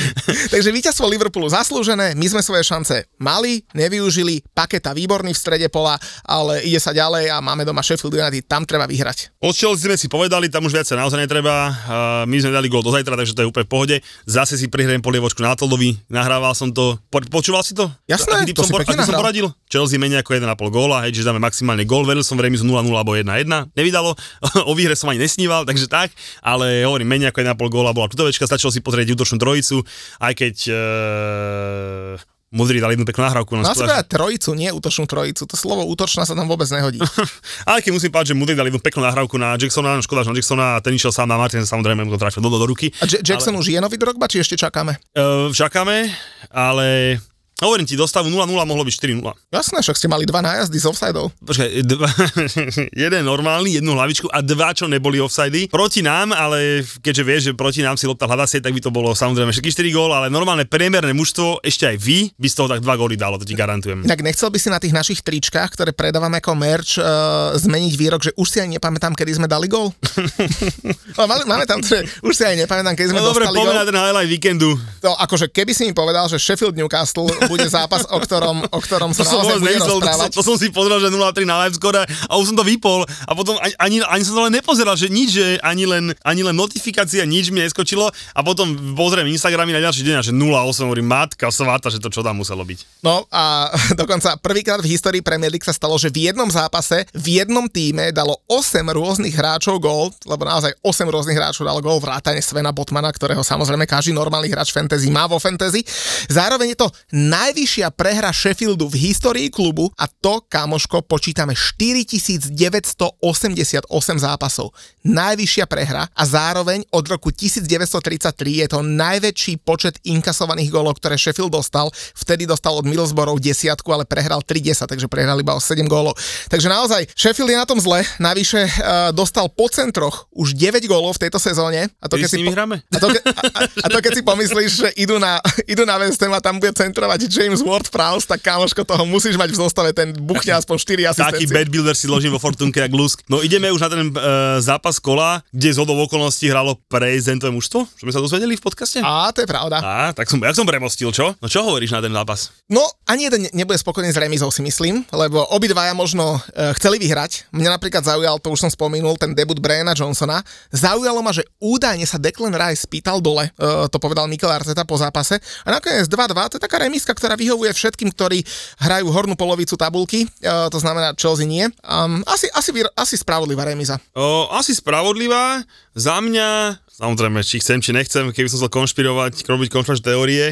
Takže víťazstvo Liverpoolu zaslúžené, my sme svoje šance mali, nevyužili, paketa výborný v strede pola, ale ide sa ďalej a máme doma Sheffield United, tam treba vyhrať. Od Chelsea sme si povedali, tam už viac sa naozaj netreba. Uh, my sme dali gól do zajtra, takže to je úplne v pohode. Zase si prihrajem polievočku na Toldovi, nahrával som to. Po, počúval si to? Jasné, Aký to som, si por- pekne aký som poradil? Chelsea menej ako 1,5 góla, hej, že dáme maximálne gól. Veril som v remizu 0-0 alebo 1-1. Nevydalo, o výhre som ani nesníval, takže tak. Ale hovorím, menej ako 1,5 góla bola tutovečka, stačilo si pozrieť útočnú trojicu, aj keď uh, Mudry dal jednu peknú nahrávku. No, si povedať trojicu, nie útočnú trojicu. To slovo útočná sa tam vôbec nehodí. ale keď musím povedať, že Mudry dal jednu peknú nahrávku na Jacksona, škoda, že na Jacksona a ten išiel sám na Martin, samozrejme mu to trafil do, do ruky. A J- Jackson už je nový drogba, či ešte čakáme? Uh, čakáme, ale hovorím ti, dostavu 0-0 mohlo byť 4-0. Jasné, však ste mali dva nájazdy z offsideov. Počkaj, dva, jeden normálny, jednu hlavičku a dva, čo neboli offsidy. Proti nám, ale keďže vieš, že proti nám si lopta hľadasie, tak by to bolo samozrejme všetky 4 gól, ale normálne priemerné mužstvo, ešte aj vy, by z toho tak dva góly dalo, to ti garantujem. Inak nechcel by si na tých našich tričkách, ktoré predávame ako merch, uh, zmeniť výrok, že už si aj nepamätám, kedy sme dali gol? no, máme, tam, že už si aj nepamätám, kedy sme No dobre, dostali gol. na ten highlight víkendu. To, akože keby si mi povedal, že Sheffield Newcastle bude zápas, o ktorom, o ktorom sa To som naozaj bude nemyslel, to, som- rozprávať. to som si pozrel, že 0-3 na live score a už som to vypol a potom ani, ani, ani som to len nepozeral, že nič, že ani len, ani len notifikácia, nič mi neskočilo a potom pozriem Instagramy na ďalší deň a že 0,8 hovorím, matka svata, že to čo tam muselo byť. No a dokonca prvýkrát v histórii Premier League sa stalo, že v jednom zápase, v jednom týme dalo 8 rôznych hráčov gól, lebo naozaj 8 rôznych hráčov dalo gól, vrátane Svena Botmana, ktorého samozrejme každý normálny hráč fantasy má vo fantasy. Zároveň je to najvyššia prehra Sheffieldu v histórii klubu a to, kamoško, počítame 4988 zápasov. Najvyššia prehra a zároveň od roku 1933 je to najväčší počet inkasovaných gólov, ktoré Sheffield dostal. Vtedy dostal od Middlesbrough desiatku, ale prehral 3-10, takže prehral iba o 7 gólov. Takže naozaj, Sheffield je na tom zle. Navyše uh, dostal po centroch už 9 gólov v tejto sezóne. A to, keď si po- a to, ke, a, a to keď si pomyslíš, že idú na, idú na West Ham a tam bude centrovať James Ward-Prowse, tak kamoško toho musíš mať v zostave, ten buchne aspoň 4 Taký asistencie. bad builder si ložím vo Fortunke jak lusk. No ideme už na ten uh, zápas kola, kde z hodou okolností hralo prezidentové mužstvo, čo sme sa dozvedeli v podcaste. Á, to je pravda. Á, tak som, jak som premostil, čo? No čo hovoríš na ten zápas? No, ani jeden ne- nebude spokojný s remizou, si myslím, lebo obidvaja možno e, chceli vyhrať. Mňa napríklad zaujal, to už som spomenul, ten debut Briana Johnsona. Zaujalo ma, že údajne sa Declan Rice spýtal dole, e, to povedal Mikel Arteta po zápase. A nakoniec 2-2, to je taká remiska, ktorá vyhovuje všetkým, ktorí hrajú hornú polovicu tabulky, e, to znamená Chelsea nie. Um, asi, asi, asi spravodlivá remiza. O, asi spravodlivá. Za mňa, samozrejme, či chcem, či nechcem, keby som chcel konšpirovať, robiť konšpiračné teórie,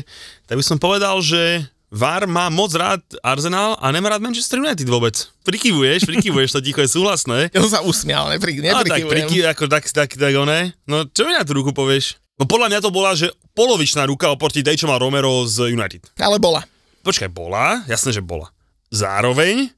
tak by som povedal, že VAR má moc rád Arsenal a nemá rád Manchester United vôbec. Prikyvuješ, prikyvuješ, to ticho je súhlasné. Ja som sa usmial, nepri, No tak neprikyvujem. priky, ako tak, tak, tak, oné. No čo mi na tú ruku povieš? No podľa mňa to bola, že polovičná ruka oproti tej, čo má Romero z United. Ale bola. Počkaj, bola? Jasné, že bola. Zároveň,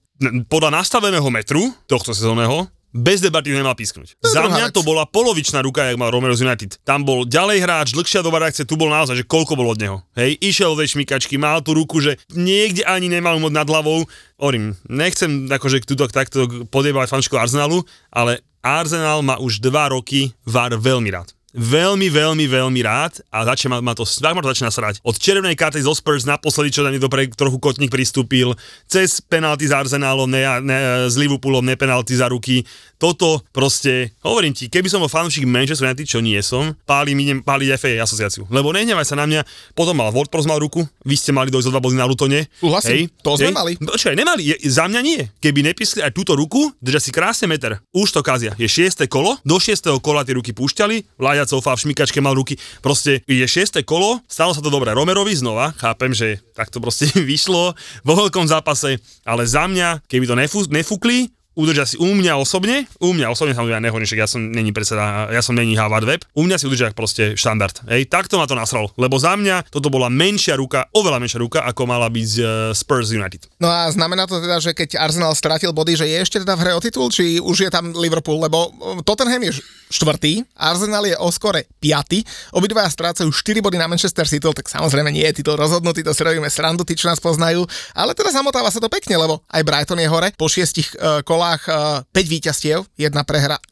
podľa nastaveného metru tohto sezónneho, bez debaty nemal písknuť. To Za mňa vec. to bola polovičná ruka, jak mal Romero z United. Tam bol ďalej hráč, dlhšia doba reakcie, tu bol naozaj, že koľko bolo od neho. Hej, išiel do šmikačky, mal tú ruku, že niekde ani nemal moc nad hlavou. Hovorím, nechcem akože tuto takto podiebať fančku Arsenalu, ale Arsenal má už dva roky VAR veľmi rád veľmi, veľmi, veľmi rád a začne ma, ma to, ma to začína srať. Od červenej karty zo Spurs naposledy, čo tam niekto pre, trochu kotník pristúpil, cez penalty s Arsenálom, ne, ne, s Liverpoolom, ne penalty za ruky. Toto proste, hovorím ti, keby som bol fanúšik Manchester United, čo nie som, pálim, idem páliť FA asociáciu. Lebo nehnevaj sa na mňa, potom mal Wordpros mal ruku, vy ste mali dojsť o dva body na Lutone. Súhlasím, to sme mali. Počkaj, nemali, je, za mňa nie. Keby nepiskli aj túto ruku, držia si krásne meter. Už to kazia. Je šiesté kolo, do šiestého kola tie ruky púšťali, Vláďa Cofa v šmikačke mal ruky. Proste je šiesté kolo, stalo sa to dobre Romerovi znova, chápem, že tak to proste vyšlo vo veľkom zápase, ale za mňa, keby to nefú, nefúkli, udržia si u mňa osobne, u mňa osobne samozrejme ja nehovorím, že ja som není predseda, ja som není Harvard Web, u mňa si udržia proste štandard. Hej, takto ma to nasral, lebo za mňa toto bola menšia ruka, oveľa menšia ruka, ako mala byť uh, Spurs United. No a znamená to teda, že keď Arsenal stratil body, že je ešte teda v hre o titul, či už je tam Liverpool, lebo e, Tottenham je štvrtý, Arsenal je o skore piaty, obidvaja strácajú 4 body na Manchester City, tak samozrejme nie je titul rozhodnutý, to si robíme srandu, tí, čo nás poznajú, ale teda zamotáva sa to pekne, lebo aj Brighton je hore, po šiestich uh, kolách uh, 5 víťazstiev, jedna prehra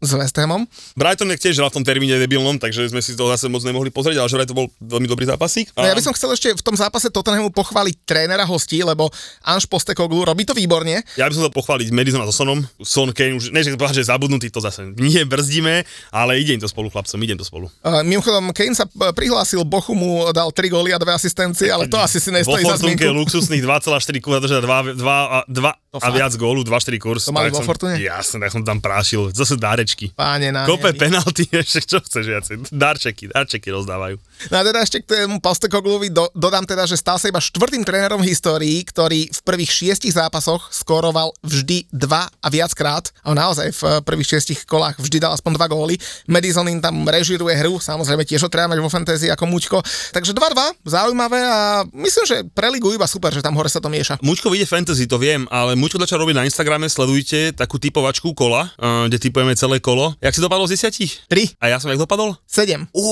s West Hamom. Brighton je tiež hral v tom termíne debilnom, takže sme si to zase moc nemohli pozrieť, ale že vraj to bol veľmi dobrý zápasík. No ja by som chcel ešte v tom zápase Tottenhamu pochváliť trénera hostí, lebo Anš Postekoglu robí to výborne. Ja by som to pochváliť Madisona so Sonom. Son Kane už, ne, že zabudnutý, to zase nie brzdíme, ale ide im to spolu, chlapcom, ide im to spolu. Uh, mimochodom, Kane sa e, prihlásil, Bochu mu dal 3 góly a 2 asistencie, ale to asi si nestojí za zmienku. luxusných 2,4 kurza, držať 2, 2, 2 a viac gólu, 2-4 kurz. To mali vo som- Fortune? Jasne, tak som tam prášil. Zase dárečky. Páne na Kope penalty, ešte čo chceš viacej. Darčeky, darčeky rozdávajú. No a teda ešte k tému Postekogluvi do, dodám teda, že stal sa iba štvrtým trénerom v histórii, ktorý v prvých šiestich zápasoch skoroval vždy dva a viackrát. A naozaj v eh, prvých šiestich kolách vždy dal aspoň dva góly. Madison im tam režiruje hru, samozrejme tiež ho treba mať vo fantasy ako Muťko. Takže 2-2, zaujímavé a myslím, že pre ligu iba super, že tam hore sa to mieša. Mučko vyjde fantasy, to viem, ale Mučko začal robiť na Instagrame, sledujte takú typovačku kola, uh, kde typujeme celé kolo. Jak si dopadol z 10? 3, A ja som jak dopadol? 7. Ó,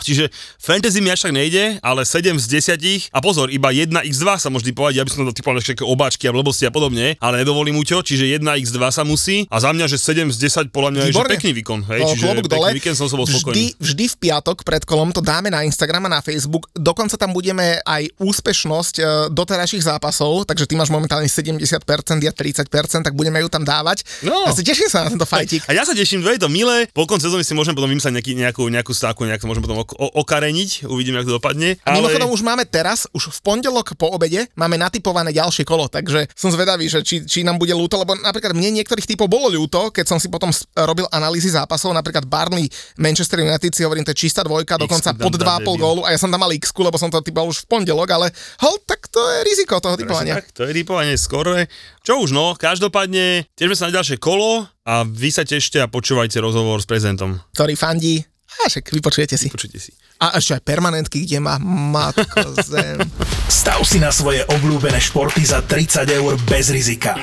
čiže fantasy mi až tak nejde, ale 7 z 10 a pozor, iba 1x2 sa môže typovať, ja by som to typoval ako obáčky a blbosti a podobne, ale nedovolím Muťo, čiže 1x2 sa musí a za mňa, že 7 z 10 podľa mňa je že pekný výkon, hej, No, čiže pekný dole. víkend som, som bol spokojný. Vždy, vždy v piatok pred kolom to dáme na Instagram a na Facebook. Dokonca tam budeme aj úspešnosť e, doterajších zápasov, takže ty máš momentálne 70%, ja 30%, tak budeme ju tam dávať. No. Ja sa teším sa na tento fajtík. A ja sa teším, je to milé. Po konci sezóny si môžem potom vymyslieť nejaký, nejakú, nejakú stáku, nejak to môžem potom ok- okareniť, uvidíme, ako to dopadne. A mimochodom už máme teraz, už v pondelok po obede, máme natypované ďalšie kolo, takže som zvedavý, že či, či nám bude ľúto, lebo napríklad mne niektorých typov bolo ľúto, keď som si potom robil analýzy zápasov, napríklad Barney, Manchester United si hovorím, to je čistá dvojka, dokonca pod dám 2,5 debil. gólu a ja som tam mal x lebo som to typoval už v pondelok, ale hol, tak to je riziko toho typovania. Tak, to je typovanie skoro. Čo už no, každopádne, tiežme sa na ďalšie kolo a vy sa tešte a počúvajte rozhovor s prezidentom. ktorý fandí. A však vypočujete si. Počujte si. A ešte aj permanentky, kde má matko zem. Stav si na svoje obľúbené športy za 30 eur bez rizika.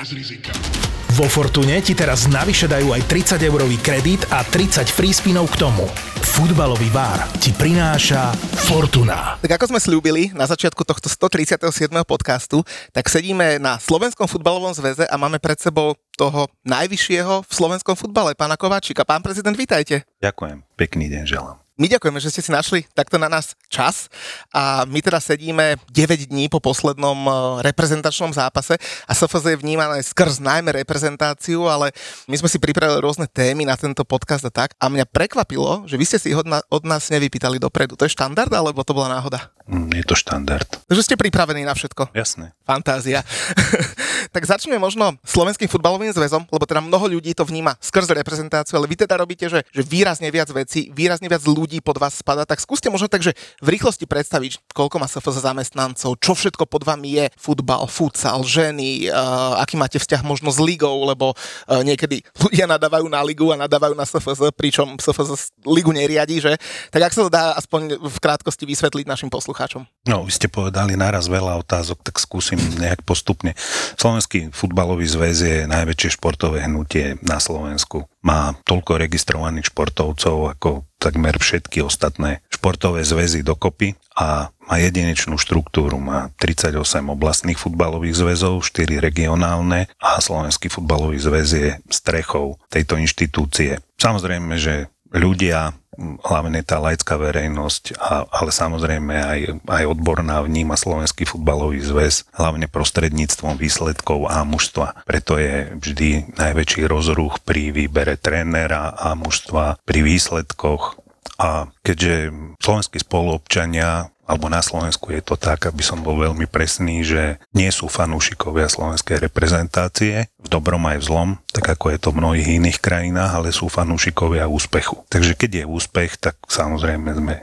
Vo Fortune ti teraz navyše dajú aj 30 eurový kredit a 30 free spinov k tomu. Futbalový bar ti prináša Fortuna. Tak ako sme slúbili na začiatku tohto 137. podcastu, tak sedíme na Slovenskom futbalovom zväze a máme pred sebou toho najvyššieho v slovenskom futbale, pána Kováčika. Pán prezident, vítajte. Ďakujem, pekný deň želám. My ďakujeme, že ste si našli takto na nás čas a my teda sedíme 9 dní po poslednom eh, reprezentačnom zápase a SFZ je vnímané skrz najmä reprezentáciu, ale my sme si pripravili rôzne témy na tento podcast a tak a mňa prekvapilo, že vy ste si ich od nás nevypýtali dopredu. To je štandard alebo to bola náhoda? Mm, Je to štandard. Takže ste pripravení na všetko. Jasné. Fantázia. tak začneme možno Slovenským futbalovým zväzom, lebo teda mnoho ľudí to vníma skrz reprezentáciu, ale vy teda robíte, že, že výrazne viac vecí, výrazne viac ľudí pod vás spada, tak skúste možno tak, že v rýchlosti predstaviť, koľko má SFZ zamestnancov, čo všetko pod vami je, futbal, futsal, ženy, uh, aký máte vzťah možno s ligou, lebo uh, niekedy ľudia nadávajú na ligu a nadávajú na SFZ, pričom SFZ ligu neriadi, že? Tak ak sa to dá aspoň v krátkosti vysvetliť našim poslucháčom. No, vy ste povedali naraz veľa otázok, tak skúsim nejak postupne. Slovenský futbalový zväz je najväčšie športové hnutie na Slovensku. Má toľko registrovaných športovcov ako takmer všetky ostatné športové zväzy dokopy a má jedinečnú štruktúru. Má 38 oblastných futbalových zväzov, 4 regionálne a Slovenský futbalový zväz je strechou tejto inštitúcie. Samozrejme, že ľudia, hlavne tá laická verejnosť, ale samozrejme aj, aj odborná vníma Slovenský futbalový zväz, hlavne prostredníctvom výsledkov a mužstva. Preto je vždy najväčší rozruch pri výbere trénera a mužstva pri výsledkoch. A keďže slovenskí spoluobčania alebo na Slovensku je to tak, aby som bol veľmi presný, že nie sú fanúšikovia slovenskej reprezentácie, v dobrom aj v zlom, tak ako je to v mnohých iných krajinách, ale sú fanúšikovia úspechu. Takže keď je úspech, tak samozrejme sme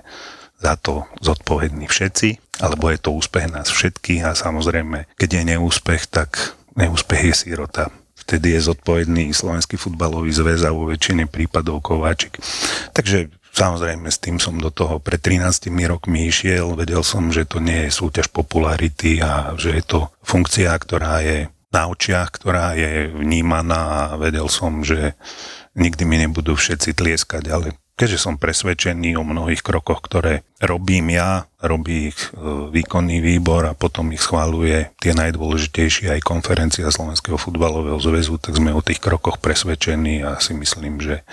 za to zodpovední všetci, alebo je to úspech nás všetkých a samozrejme, keď je neúspech, tak neúspech je sírota vtedy je zodpovedný Slovenský futbalový zväz a vo väčšine prípadov Kováčik. Takže Samozrejme, s tým som do toho pred 13 rokmi išiel, vedel som, že to nie je súťaž popularity a že je to funkcia, ktorá je na očiach, ktorá je vnímaná. A vedel som, že nikdy mi nebudú všetci tlieskať, ale keďže som presvedčený o mnohých krokoch, ktoré robím ja, robí ich e, výkonný výbor a potom ich schváluje tie najdôležitejšie aj konferencia Slovenského futbalového zväzu, tak sme o tých krokoch presvedčení a si myslím, že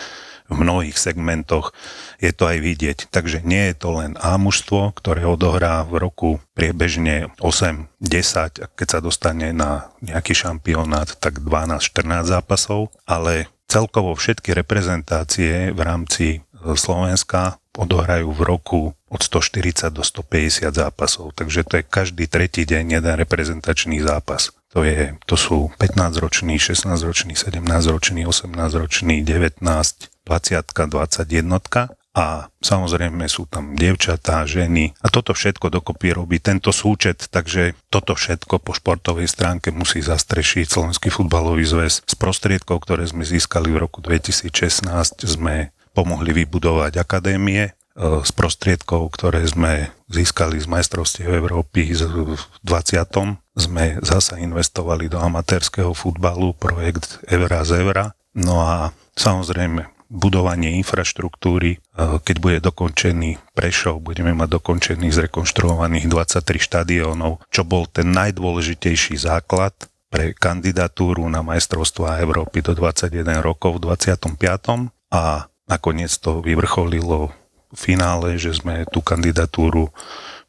v mnohých segmentoch je to aj vidieť. Takže nie je to len A mužstvo, ktoré odohrá v roku priebežne 8-10, a keď sa dostane na nejaký šampionát, tak 12-14 zápasov, ale celkovo všetky reprezentácie v rámci e, Slovenska odohrajú v roku od 140 do 150 zápasov, takže to je každý tretí deň jeden reprezentačný zápas. To, je, to sú 15-roční, 16-roční, 17-roční, 18-roční, 19, 20, 21 a samozrejme sú tam dievčatá, ženy. A toto všetko dokopy robí tento súčet, takže toto všetko po športovej stránke musí zastrešiť Slovenský futbalový zväz. Z prostriedkov, ktoré sme získali v roku 2016, sme pomohli vybudovať akadémie, z prostriedkov, ktoré sme získali z majstrovstiev Európy v 20. sme zasa investovali do amatérskeho futbalu, projekt Evra z Evra. No a samozrejme budovanie infraštruktúry. Keď bude dokončený Prešov, budeme mať dokončených zrekonštruovaných 23 štadiónov, čo bol ten najdôležitejší základ pre kandidatúru na majstrovstvá Európy do 21 rokov v 25. A nakoniec to vyvrcholilo finále, že sme tú kandidatúru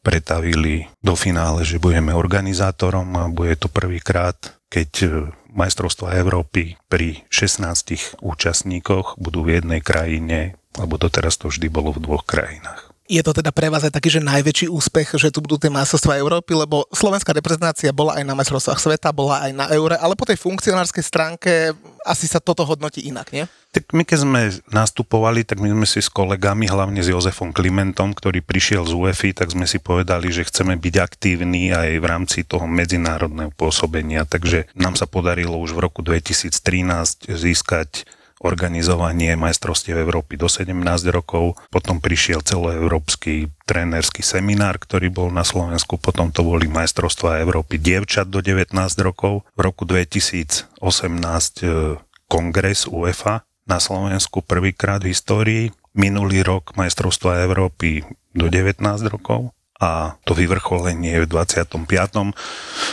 pretavili do finále, že budeme organizátorom a bude to prvýkrát, keď majstrovstva Európy pri 16 účastníkoch budú v jednej krajine, alebo doteraz to vždy bolo v dvoch krajinách. Je to teda pre vás aj taký, že najväčší úspech, že tu budú tie majstrovstvá Európy, lebo slovenská reprezentácia bola aj na majstrovstvách sveta, bola aj na Eure, ale po tej funkcionárskej stránke asi sa toto hodnotí inak, nie? Tak my keď sme nastupovali, tak my sme si s kolegami, hlavne s Jozefom Klimentom, ktorý prišiel z UEFI, tak sme si povedali, že chceme byť aktívni aj v rámci toho medzinárodného pôsobenia. Takže nám sa podarilo už v roku 2013 získať organizovanie majstrovstiev Európy do 17 rokov, potom prišiel celoeurópsky trénerský seminár, ktorý bol na Slovensku, potom to boli majstrovstvá Európy dievčat do 19 rokov, v roku 2018 e, kongres UEFA na Slovensku prvýkrát v histórii, minulý rok majstrovstva Európy do 19 rokov, a to vyvrcholenie v 25.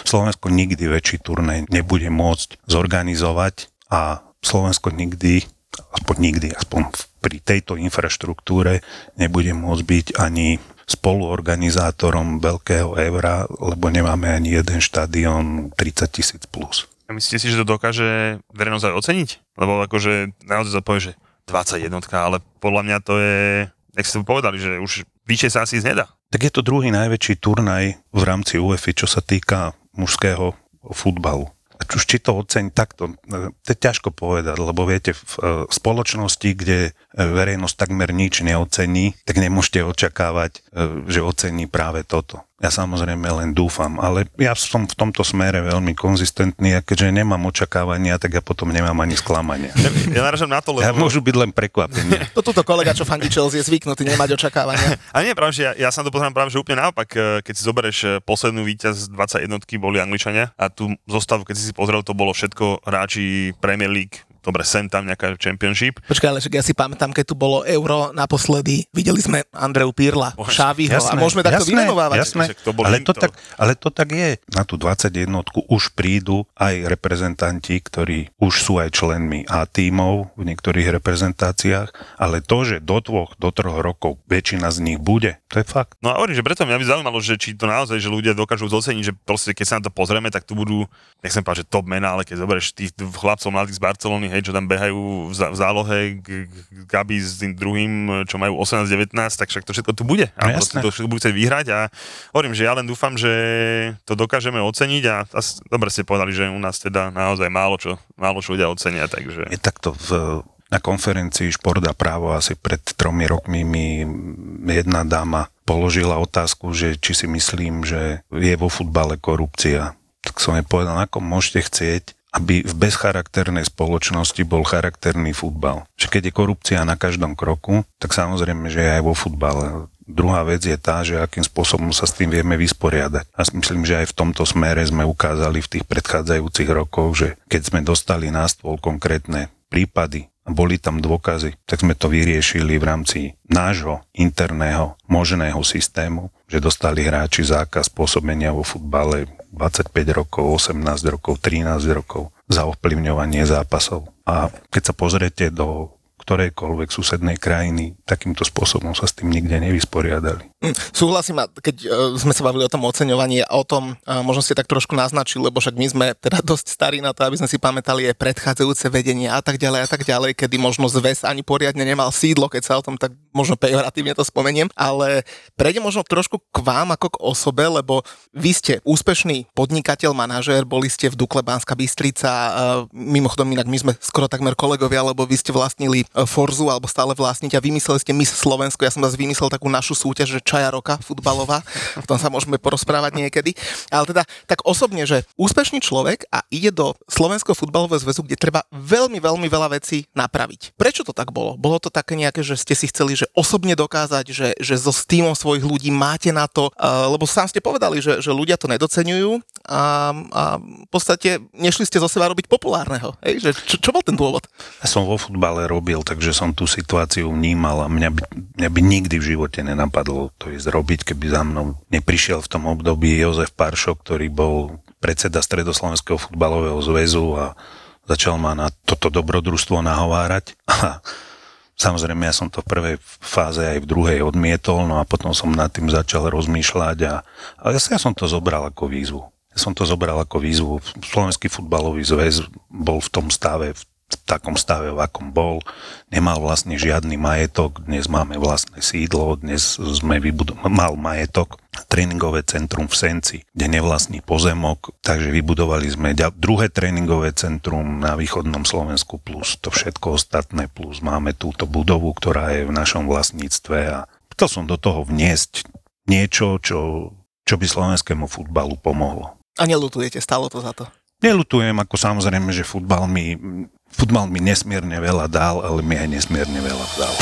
Slovensko nikdy väčší turnej nebude môcť zorganizovať a Slovensko nikdy, aspoň nikdy, aspoň pri tejto infraštruktúre nebude môcť byť ani spoluorganizátorom veľkého eura, lebo nemáme ani jeden štadión 30 tisíc plus. A myslíte si, že to dokáže verejnosť aj oceniť? Lebo akože naozaj sa povie, že 21, ale podľa mňa to je, jak ste povedali, že už vyššie sa asi nedá. Tak je to druhý najväčší turnaj v rámci UEFI, čo sa týka mužského futbalu už či to oceň takto, to je ťažko povedať, lebo viete, v, e, spoločnosti, kde e, verejnosť takmer nič neocení, tak nemôžete očakávať, e, že ocení práve toto. Ja samozrejme len dúfam, ale ja som v tomto smere veľmi konzistentný a keďže nemám očakávania, tak ja potom nemám ani sklamania. Ja naražam na to, lebo... Ja môžu byť len prekvapenie. To túto kolega, čo fandí Chelsea, je zvyknutý nemať očakávania. A nie, práve, že ja, ja sa to pozerám práve, že úplne naopak, e, keď si zoberieš e, poslednú víťaz 21 boli Angličania a tú zostavu, keď si si pozrel, to bolo všetko hráči Premier League, dobre, sem tam nejaká championship. Počkaj, ale ja si pamätám, keď tu bolo euro naposledy, videli sme Andreu Pirla, Šáviho a môžeme takto vymenovávať. Jasné, to ale, to tak, ale to tak je. Na tú 21 už prídu aj reprezentanti, ktorí už sú aj členmi A tímov v niektorých reprezentáciách, ale to, že do dvoch, do troch rokov väčšina z nich bude, to je fakt. No a hovorím, že preto mňa by zaujímalo, že či to naozaj, že ľudia dokážu zoceniť, že proste keď sa na to pozrieme, tak tu budú, nechcem povedať, že top mená, ale keď zoberieš tých chlapcov mladých z Barcelony, hej, čo tam behajú v, zálohe, Gabi s tým druhým, čo majú 18-19, tak však to všetko tu bude. A no, to všetko budú chcieť vyhrať a hovorím, že ja len dúfam, že to dokážeme oceniť a, a dobre ste povedali, že u nás teda naozaj málo čo, málo čo ľudia ocenia, takže... Je takto v, na konferencii Šport a právo asi pred tromi rokmi mi jedna dáma položila otázku, že či si myslím, že je vo futbale korupcia. Tak som jej povedal, ako môžete chcieť, aby v bezcharakternej spoločnosti bol charakterný futbal. Že keď je korupcia na každom kroku, tak samozrejme, že aj vo futbale. Druhá vec je tá, že akým spôsobom sa s tým vieme vysporiadať. A myslím, že aj v tomto smere sme ukázali v tých predchádzajúcich rokoch, že keď sme dostali na stôl konkrétne prípady boli tam dôkazy, tak sme to vyriešili v rámci nášho interného možného systému, že dostali hráči zákaz pôsobenia vo futbale 25 rokov, 18 rokov, 13 rokov za ovplyvňovanie zápasov. A keď sa pozriete do ktorejkoľvek susednej krajiny takýmto spôsobom sa s tým nikde nevysporiadali. Mm, súhlasím, keď uh, sme sa bavili o tom oceňovaní a o tom, uh, možno ste tak trošku naznačili, lebo však my sme teda dosť starí na to, aby sme si pamätali aj predchádzajúce vedenie a tak ďalej a tak ďalej, kedy možno zväz ani poriadne nemal sídlo, keď sa o tom tak možno pejoratívne to spomeniem, ale prejde možno trošku k vám ako k osobe, lebo vy ste úspešný podnikateľ, manažér, boli ste v Dukle Banská Bystrica, uh, mimochodom inak my sme skoro takmer kolegovia, lebo vy ste vlastnili Forzu alebo stále vlastniť a vymysleli ste Miss Slovensko. Ja som zase vymyslel takú našu súťaž, že Čaja roka futbalová. V tom sa môžeme porozprávať niekedy. Ale teda tak osobne, že úspešný človek a ide do Slovenského futbalového zväzu, kde treba veľmi, veľmi veľa vecí napraviť. Prečo to tak bolo? Bolo to také nejaké, že ste si chceli, že osobne dokázať, že, že so týmom svojich ľudí máte na to, lebo sám ste povedali, že, že ľudia to nedocenujú a, a v podstate nešli ste zo seba robiť populárneho. Hej? Že, čo, čo bol ten dôvod? Ja som vo futbale robil takže som tú situáciu vnímal a mňa by, mňa by nikdy v živote nenapadlo to ísť robiť, keby za mnou neprišiel v tom období Jozef Paršo, ktorý bol predseda Stredoslovenského futbalového zväzu a začal ma na toto dobrodružstvo nahovárať. A samozrejme, ja som to v prvej fáze aj v druhej odmietol, no a potom som nad tým začal rozmýšľať a, a ja, ja som to zobral ako výzvu. Ja som to zobral ako výzvu. Slovenský futbalový zväz bol v tom stave, v v takom stave, v akom bol. Nemal vlastne žiadny majetok, dnes máme vlastné sídlo, dnes sme vybudo- mal majetok, tréningové centrum v Senci, kde nevlastný pozemok, takže vybudovali sme druhé tréningové centrum na východnom Slovensku plus to všetko ostatné, plus máme túto budovu, ktorá je v našom vlastníctve a chcel som do toho vniesť niečo, čo, čo by slovenskému futbalu pomohlo. A nelutujete, stalo to za to? Nelutujem, ako samozrejme, že futbal mi Futbal mi nesmierne veľa dal, ale mi aj nesmierne veľa dal.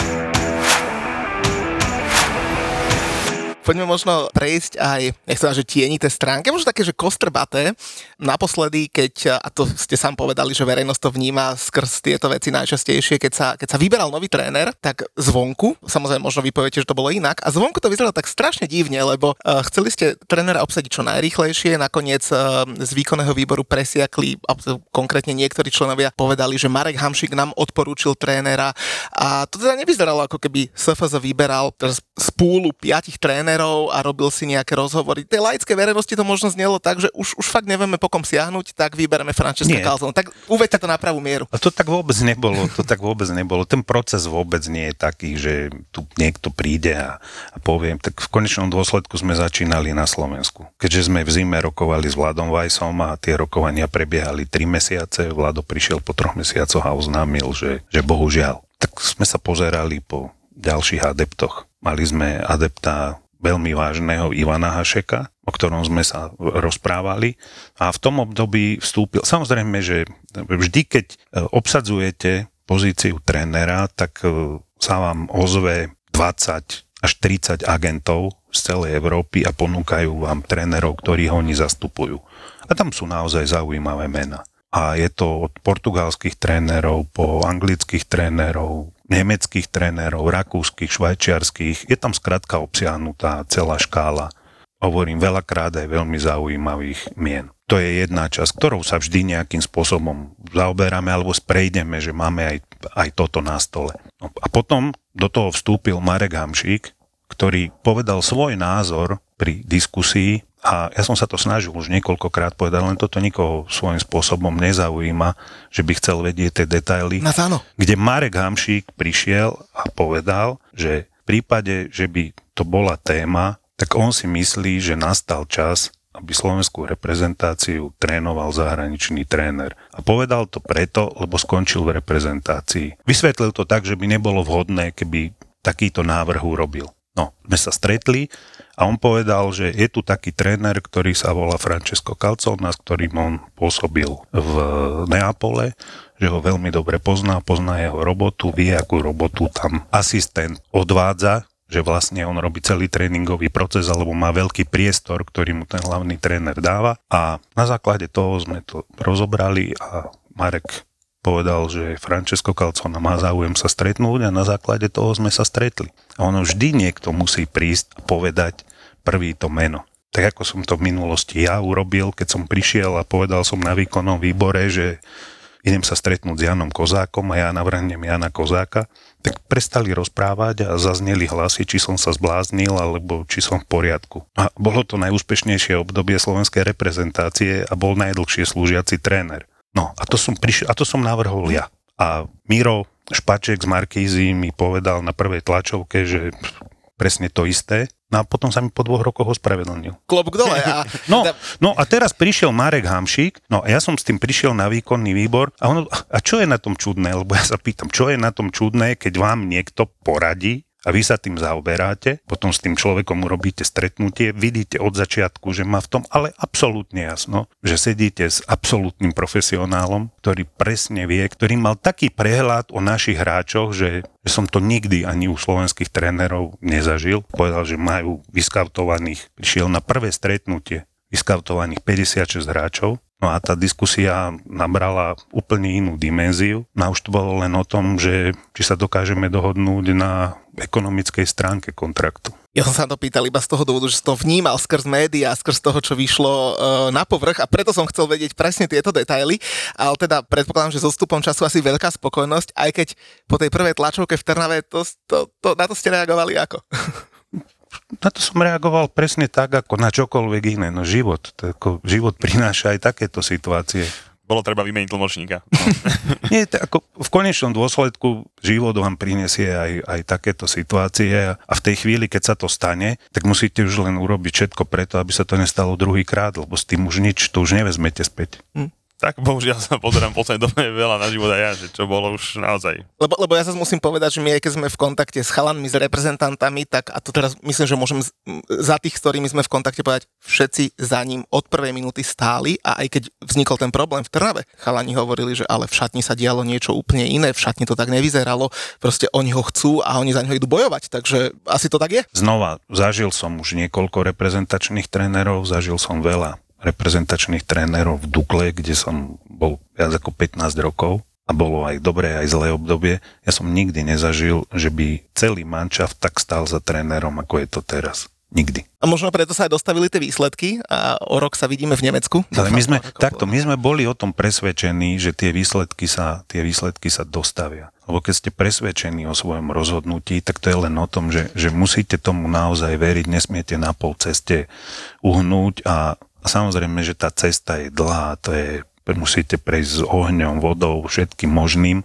Poďme možno prejsť aj, nech sa že tienité stránky, možno také, že kostrbaté. Naposledy, keď, a to ste sám povedali, že verejnosť to vníma skrz tieto veci najčastejšie, keď sa, keď sa vyberal nový tréner, tak zvonku, samozrejme možno vy poviete, že to bolo inak, a zvonku to vyzeralo tak strašne divne, lebo uh, chceli ste trénera obsadiť čo najrýchlejšie, nakoniec uh, z výkonného výboru presiakli, a konkrétne niektorí členovia povedali, že Marek Hamšik nám odporúčil trénera a to teda nevyzeralo ako keby SFZ vyberal z púlu piatich trénerov trénerov a robil si nejaké rozhovory. Tej laické verejnosti to možno znelo tak, že už, už fakt nevieme po kom siahnuť, tak vybereme Francesca Calzone. Tak uvedte to na pravú mieru. A to tak vôbec nebolo, to tak vôbec nebolo. Ten proces vôbec nie je taký, že tu niekto príde a, a poviem, tak v konečnom dôsledku sme začínali na Slovensku. Keďže sme v zime rokovali s Vladom Vajsom a tie rokovania prebiehali 3 mesiace, Vlado prišiel po troch mesiacoch a oznámil, že, že bohužiaľ. Tak sme sa pozerali po ďalších adeptoch. Mali sme adepta veľmi vážneho Ivana Hašeka, o ktorom sme sa rozprávali. A v tom období vstúpil, samozrejme, že vždy, keď e, obsadzujete pozíciu trénera, tak e, sa vám ozve 20 až 30 agentov z celej Európy a ponúkajú vám trénerov, ktorých oni zastupujú. A tam sú naozaj zaujímavé mená. A je to od portugalských trénerov po anglických trénerov, nemeckých trénerov, rakúskych, švajčiarských. Je tam skratka obsiahnutá celá škála. Hovorím veľakrát aj veľmi zaujímavých mien. To je jedna časť, ktorou sa vždy nejakým spôsobom zaoberáme alebo sprejdeme, že máme aj, aj toto na stole. No, a potom do toho vstúpil Marek Hamšík, ktorý povedal svoj názor pri diskusii a ja som sa to snažil už niekoľkokrát povedať, len toto nikoho svojím spôsobom nezaujíma, že by chcel vedieť tie detaily. No áno. Kde Marek Hamšík prišiel a povedal, že v prípade, že by to bola téma, tak on si myslí, že nastal čas, aby slovenskú reprezentáciu trénoval zahraničný tréner. A povedal to preto, lebo skončil v reprezentácii. Vysvetlil to tak, že by nebolo vhodné, keby takýto návrh urobil. No, sme sa stretli A on povedal, že je tu taký tréner, ktorý sa volá Francesco Calzona, s ktorým on pôsobil v Neapole, že ho veľmi dobre pozná, pozná jeho robotu, vie, akú robotu tam asistent odvádza, že vlastne on robí celý tréningový proces alebo má veľký priestor, ktorý mu ten hlavný tréner dáva. A na základe toho sme to rozobrali a Marek povedal, že Francesco Calcona má záujem sa stretnúť a na základe toho sme sa stretli. A ono vždy niekto musí prísť a povedať prvý to meno. Tak ako som to v minulosti ja urobil, keď som prišiel a povedal som na výkonnom výbore, že idem sa stretnúť s Janom Kozákom a ja navrhnem Jana Kozáka, tak prestali rozprávať a zazneli hlasy, či som sa zbláznil, alebo či som v poriadku. A bolo to najúspešnejšie obdobie slovenskej reprezentácie a bol najdlhšie slúžiaci tréner. No a to som, prišiel, a to som navrhol ja. A Miro Špaček z Markízy mi povedal na prvej tlačovke, že presne to isté. No a potom sa mi po dvoch rokoch ospravedlnil. Klobúk dole. A... No, no a teraz prišiel Marek Hamšík, no a ja som s tým prišiel na výkonný výbor a, ono, a čo je na tom čudné? Lebo ja sa pýtam, čo je na tom čudné, keď vám niekto poradí, a vy sa tým zaoberáte, potom s tým človekom urobíte stretnutie, vidíte od začiatku, že má v tom ale absolútne jasno, že sedíte s absolútnym profesionálom, ktorý presne vie, ktorý mal taký prehľad o našich hráčoch, že, som to nikdy ani u slovenských trénerov nezažil. Povedal, že majú vyskautovaných, prišiel na prvé stretnutie vyskautovaných 56 hráčov No a tá diskusia nabrala úplne inú dimenziu. No a už to bolo len o tom, že či sa dokážeme dohodnúť na ekonomickej stránke kontraktu. Ja som sa to pýtal iba z toho dôvodu, že som to vnímal skrz médiá, skrz toho, čo vyšlo uh, na povrch a preto som chcel vedieť presne tieto detaily, ale teda predpokladám, že so stupom času asi veľká spokojnosť, aj keď po tej prvej tlačovke v Trnave, to, to, to, na to ste reagovali ako? na to som reagoval presne tak, ako na čokoľvek iné. No život, to ako, život prináša aj takéto situácie. Bolo treba vymeniť tlmočníka. Nie, to ako v konečnom dôsledku život vám prinesie aj, aj takéto situácie a v tej chvíli, keď sa to stane, tak musíte už len urobiť všetko preto, aby sa to nestalo druhýkrát, lebo s tým už nič, to už nevezmete späť. Hm tak bohužiaľ sa pozerám poslednej dobe veľa na život a ja, že čo bolo už naozaj. Lebo, lebo ja sa musím povedať, že my aj keď sme v kontakte s chalanmi, s reprezentantami, tak a to teraz myslím, že môžem za tých, s ktorými sme v kontakte povedať, všetci za ním od prvej minúty stáli a aj keď vznikol ten problém v Trnave, chalani hovorili, že ale v šatni sa dialo niečo úplne iné, v šatni to tak nevyzeralo, proste oni ho chcú a oni za neho idú bojovať, takže asi to tak je. Znova, zažil som už niekoľko reprezentačných trénerov, zažil som veľa reprezentačných trénerov v Dukle, kde som bol viac ako 15 rokov a bolo aj dobré, aj zlé obdobie. Ja som nikdy nezažil, že by celý mančaft tak stal za trénerom, ako je to teraz. Nikdy. A možno preto sa aj dostavili tie výsledky a o rok sa vidíme v Nemecku. Ale my sme, takto, my sme boli o tom presvedčení, že tie výsledky sa, tie výsledky sa dostavia. Lebo keď ste presvedčení o svojom rozhodnutí, tak to je len o tom, že, že musíte tomu naozaj veriť, nesmiete na pol ceste uhnúť a a samozrejme, že tá cesta je dlhá, to je, musíte prejsť s ohňom, vodou, všetkým možným,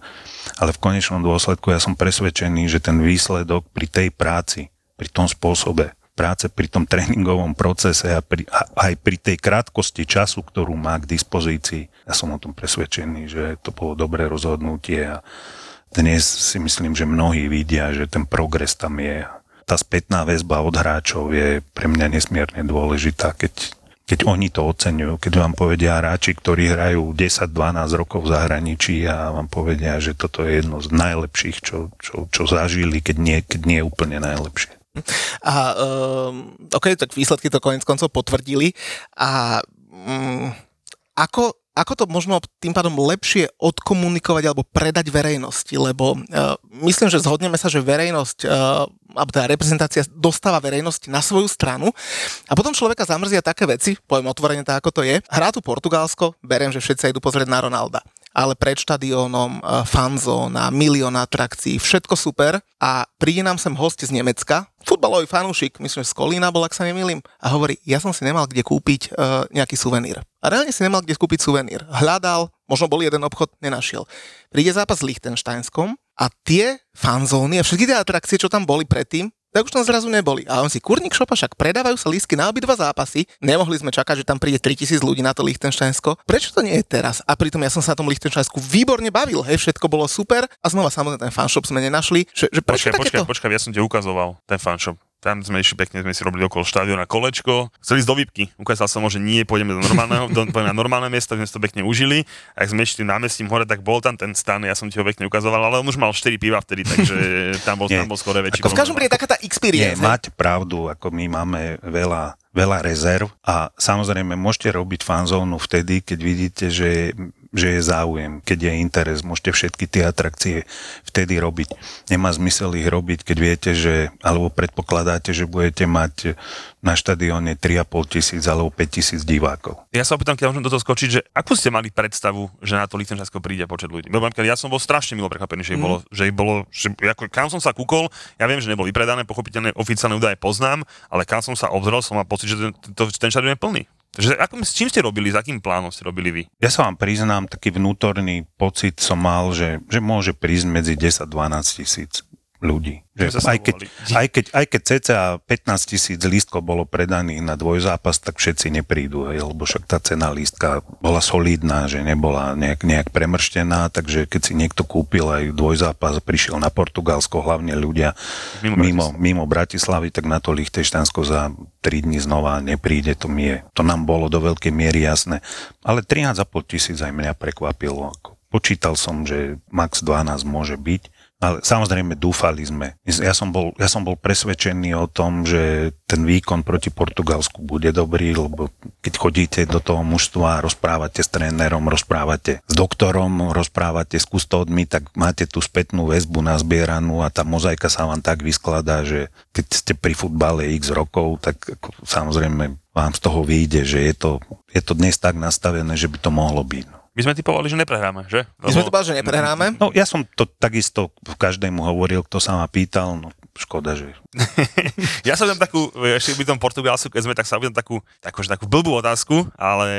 ale v konečnom dôsledku ja som presvedčený, že ten výsledok pri tej práci, pri tom spôsobe práce, pri tom tréningovom procese a, pri, a aj pri tej krátkosti času, ktorú má k dispozícii, ja som o tom presvedčený, že to bolo dobré rozhodnutie a dnes si myslím, že mnohí vidia, že ten progres tam je. Tá spätná väzba od hráčov je pre mňa nesmierne dôležitá, keď keď oni to oceňujú, keď vám povedia hráči, ktorí hrajú 10-12 rokov v zahraničí a vám povedia, že toto je jedno z najlepších, čo, čo, čo zažili, keď nie, keď nie je úplne najlepšie. A um, ok, tak výsledky to konec koncov potvrdili. A um, ako, ako to možno tým pádom lepšie odkomunikovať alebo predať verejnosti, lebo uh, myslím, že zhodneme sa, že verejnosť uh, alebo teda reprezentácia dostáva verejnosť na svoju stranu. A potom človeka zamrzia také veci, poviem otvorene tak, ako to je. Hrá tu Portugalsko, beriem, že všetci idú pozrieť na Ronalda ale pred štadiónom, e, fanzóna, milión atrakcií, všetko super a príde nám sem host z Nemecka, futbalový fanúšik, myslím, že z Kolína bol, ak sa nemýlim, a hovorí, ja som si nemal kde kúpiť uh, nejaký suvenír. A reálne si nemal kde kúpiť suvenír. Hľadal, možno bol jeden obchod, nenašiel. Príde zápas s Liechtensteinskom a tie fanzóny a všetky tie atrakcie, čo tam boli predtým, tak už tam zrazu neboli. A on si, kurník šopa, však predávajú sa lístky na obidva zápasy. Nemohli sme čakať, že tam príde 3000 ľudí na to Lichtensteinsko. Prečo to nie je teraz? A pritom ja som sa na tom Lichtensteinsku výborne bavil, hej, všetko bolo super. A znova samozrejme ten fanshop sme nenašli. Že, že prečo počkaj, takéto? počkaj, počkaj, ja som ti ukazoval ten fanshop. Tam sme išli pekne, sme si robili okolo štadiona kolečko, chceli ísť do výpky, ukázal som mu, že nie, pôjdeme do normálneho, do, na normálne miesto, sme si to pekne užili, a ak sme išli námestím hore, tak bol tam ten stan, ja som ti ho pekne ukazoval, ale on už mal 4 piva vtedy, takže tam bol, Nie. tam bol skoro väčší. Ako v každom prípade taká tá Nie, experience. hej? máte pravdu, ako my máme veľa, veľa rezerv a samozrejme môžete robiť fanzónu vtedy, keď vidíte, že, že je záujem, keď je interes, môžete všetky tie atrakcie vtedy robiť. Nemá zmysel ich robiť, keď viete, že, alebo predpokladáte, že budete mať na štadióne 3,5 tisíc alebo 5 tisíc divákov. Ja sa opýtam, keď môžem do toho skočiť, že akú ste mali predstavu, že na to Lichtensteinsko príde počet ľudí? Lebo ja som bol strašne milo prekvapený, že ich bolo, že bolo, že ako, kam som sa kúkol, ja viem, že nebolo vypredané, pochopiteľne oficiálne údaje poznám, ale kam som sa obzrel, som mal pocit, že ten, to, ten štadión je plný. Takže ako, s čím ste robili, s akým plánom ste robili vy? Ja sa vám priznám, taký vnútorný pocit som mal, že, že môže prísť medzi 10 a 12 tisíc ľudí. Že aj, keď, aj, keď, aj keď cca 15 tisíc lístkov bolo predaných na dvojzápas, tak všetci neprídu, hej, lebo však tá cena lístka bola solidná, že nebola nejak, nejak premrštená, takže keď si niekto kúpil aj dvojzápas, prišiel na Portugalsko, hlavne ľudia Mimo mimo, mimo Bratislavy, tak na to Lichtejštansko za 3 dní znova nepríde, to, mi je, to nám bolo do veľkej miery jasné. Ale 13,5 tisíc aj mňa prekvapilo. Ako Počítal som, že max 12 môže byť, ale samozrejme dúfali sme. Ja som, bol, ja som bol presvedčený o tom, že ten výkon proti Portugalsku bude dobrý, lebo keď chodíte do toho mužstva, rozprávate s trénerom, rozprávate s doktorom, rozprávate s kustódmi, tak máte tú spätnú väzbu nazbieranú a tá mozaika sa vám tak vyskladá, že keď ste pri futbale x rokov, tak samozrejme vám z toho vyjde, že je to, je to dnes tak nastavené, že by to mohlo byť. My sme typovali, že neprehráme, že? My sme to povedali, že neprehráme. No ja som to takisto každému hovoril, kto sa ma pýtal, no škoda, že... Ja sa tam takú, ešte by tom Portugalsku, keď sme, tak sa opýtam takú, takú, že takú blbú otázku, ale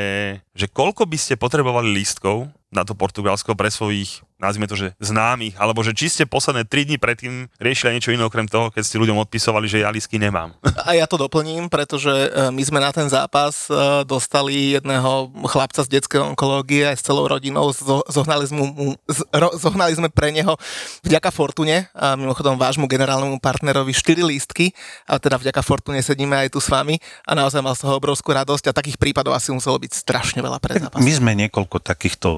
že koľko by ste potrebovali lístkov na to Portugalsko pre svojich, nazvime to, že známych, alebo že či ste posledné 3 dní predtým riešili niečo iné okrem toho, keď ste ľuďom odpisovali, že ja lístky nemám. A ja to doplním, pretože e, my sme na ten zápas e, dostali jedného chlapca z detskej onkológie aj s celou rodinou. Zo- Zohnali sme, mu, zohnali sme pre neho vďaka Fortune, a mimochodom vášmu generálnemu partnerovi 4 lístky, a teda vďaka Fortune sedíme aj tu s vami a naozaj mal z toho obrovskú radosť a takých prípadov asi muselo byť strašne veľa pre zápas. My sme niekoľko takýchto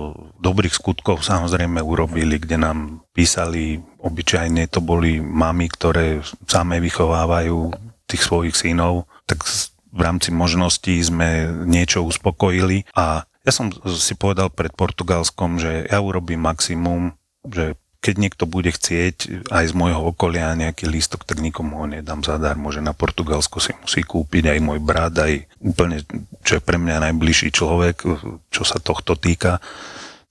dobrých skutkov samozrejme urobili, kde nám písali, obyčajne to boli mamy, ktoré same vychovávajú tých svojich synov, tak v rámci možností sme niečo uspokojili a ja som si povedal pred Portugalskom, že ja urobím maximum, že keď niekto bude chcieť aj z môjho okolia nejaký lístok, tak nikomu ho nedám zadarmo, že na Portugalsko si musí kúpiť aj môj brat, aj úplne, čo je pre mňa najbližší človek, čo sa tohto týka.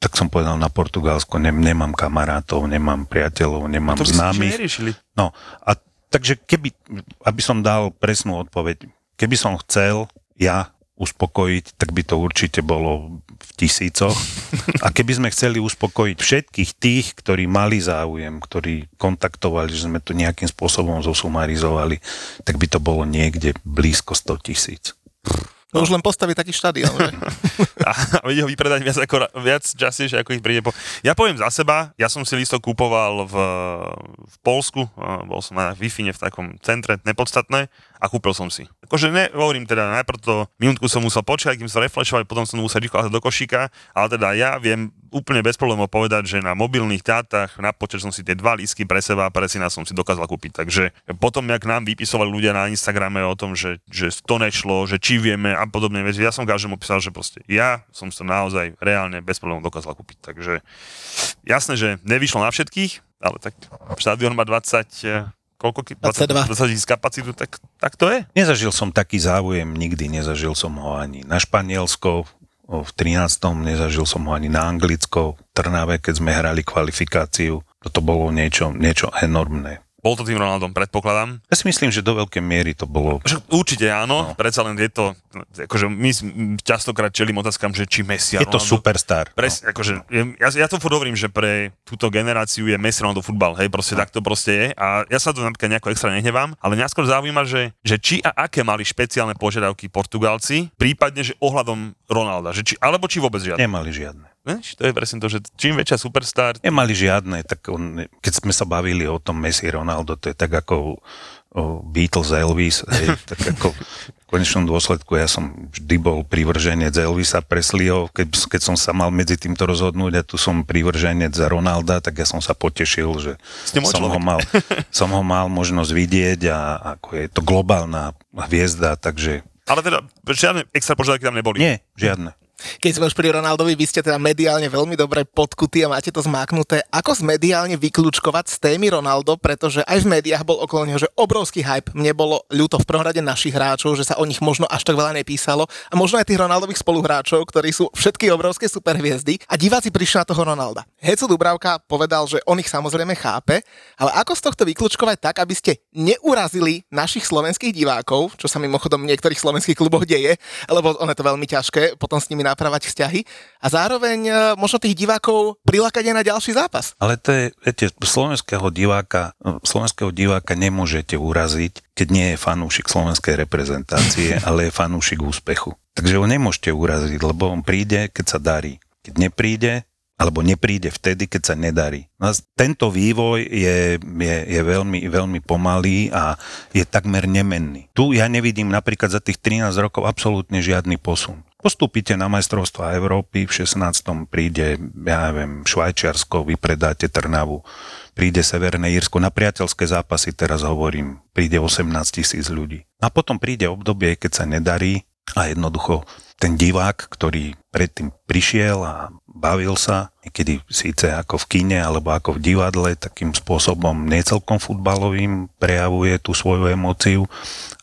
Tak som povedal na Portugalsko, ne, nemám kamarátov, nemám priateľov, nemám To by ste známych. neriešili. No a takže keby, aby som dal presnú odpoveď, keby som chcel ja uspokojiť, tak by to určite bolo v tisícoch. A keby sme chceli uspokojiť všetkých tých, ktorí mali záujem, ktorí kontaktovali, že sme to nejakým spôsobom zosumarizovali, tak by to bolo niekde blízko 100 tisíc. No už len postaviť taký štadión, že? a vedie ho vypredať viac, ako, viac častejšie, ako ich príde po... Ja poviem za seba, ja som si lístok kúpoval v, v Polsku, a bol som na wi v takom centre, nepodstatné, a kúpil som si. Akože nehovorím teda, najprv to minútku som musel počkať, kým sa reflešovali, potom som musel rýchlo do košíka, ale teda ja viem úplne bez problémov povedať, že na mobilných dátach na počet som si tie dva lístky pre seba a pre syna som si dokázal kúpiť. Takže potom, jak nám vypisovali ľudia na Instagrame o tom, že, že to nešlo, že či vieme a podobné veci, ja som každému písal, že proste ja som to naozaj reálne bez problémov dokázal kúpiť. Takže jasné, že nevyšlo na všetkých, ale tak štadión má 20, eh, koľko? ki- 22. 20 tisíc kapacitu, tak, tak to je. Nezažil som taký záujem nikdy, nezažil som ho ani na Španielsko, v 13. nezažil som ho ani na Anglicko, v Trnave, keď sme hrali kvalifikáciu. Toto bolo niečo, niečo enormné. Bol to tým Ronaldom, predpokladám. Ja si myslím, že do veľkej miery to bolo... Určite áno, No. predsa len je to, akože my častokrát čelím otázkam, že či Messi a Je to Ronaldo- superstar. Pres, no. akože, ja, ja to furt hovorím, že pre túto generáciu je Messi Ronaldo futbal, hej, proste tak to proste je a ja sa to napríklad nejako extra nehnevám, ale mňa skôr zaujíma, že, že či a aké mali špeciálne požiadavky Portugalci, prípadne, že ohľadom Ronalda, že či, alebo či vôbec žiadne. Nemali žiadne. Vieš, to je presne to, že čím väčšia superstar, Nemali žiadne, tak on, keď sme sa bavili o tom Messi Ronaldo, to je tak ako o Beatles, Elvis, hej, tak ako v konečnom dôsledku ja som vždy bol privrženec Elvisa Presleyho, keď, keď som sa mal medzi týmto rozhodnúť a tu som privrženec za Ronalda, tak ja som sa potešil, že som ho, mal, som ho mal možnosť vidieť a ako je to globálna hviezda, takže Ale teda žiadne extra požiadavky tam neboli. nie, žiadne. Keď sme už pri Ronaldovi, vy ste teda mediálne veľmi dobre podkutí a máte to zmáknuté. Ako mediálne vyklúčkovať z témy Ronaldo, pretože aj v médiách bol okolo neho, že obrovský hype. Mne bolo ľúto v prvom rade našich hráčov, že sa o nich možno až tak veľa nepísalo a možno aj tých Ronaldových spoluhráčov, ktorí sú všetky obrovské superhviezdy a diváci prišli na toho Ronalda. Heco Dubravka povedal, že on ich samozrejme chápe, ale ako z tohto vyklúčkovať tak, aby ste neurazili našich slovenských divákov, čo sa mimochodom v niektorých slovenských kluboch deje, lebo ono je to veľmi ťažké potom s nimi napravať vzťahy a zároveň e, možno tých divákov prilákať aj na ďalší zápas. Ale to je, viete, slovenského diváka, slovenského diváka nemôžete uraziť, keď nie je fanúšik slovenskej reprezentácie, ale je fanúšik úspechu. Takže ho nemôžete uraziť, lebo on príde, keď sa darí. Keď nepríde, alebo nepríde vtedy, keď sa nedarí. No tento vývoj je, je, je veľmi, veľmi pomalý a je takmer nemenný. Tu ja nevidím napríklad za tých 13 rokov absolútne žiadny posun. Postúpite na majstrovstva Európy, v 16. príde, ja neviem, Švajčiarsko, vy predáte Trnavu, príde Severné Írsko, na priateľské zápasy teraz hovorím, príde 18 tisíc ľudí. A potom príde obdobie, keď sa nedarí a jednoducho ten divák, ktorý predtým prišiel a bavil sa, niekedy síce ako v kine alebo ako v divadle, takým spôsobom necelkom futbalovým prejavuje tú svoju emóciu,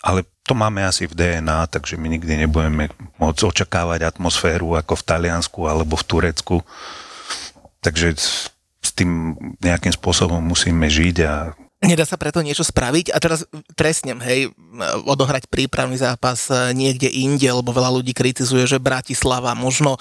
ale to máme asi v DNA, takže my nikdy nebudeme môcť očakávať atmosféru ako v Taliansku alebo v Turecku. Takže s tým nejakým spôsobom musíme žiť a Nedá sa preto niečo spraviť a teraz presne, hej, odohrať prípravný zápas e, niekde inde, lebo veľa ľudí kritizuje, že Bratislava, možno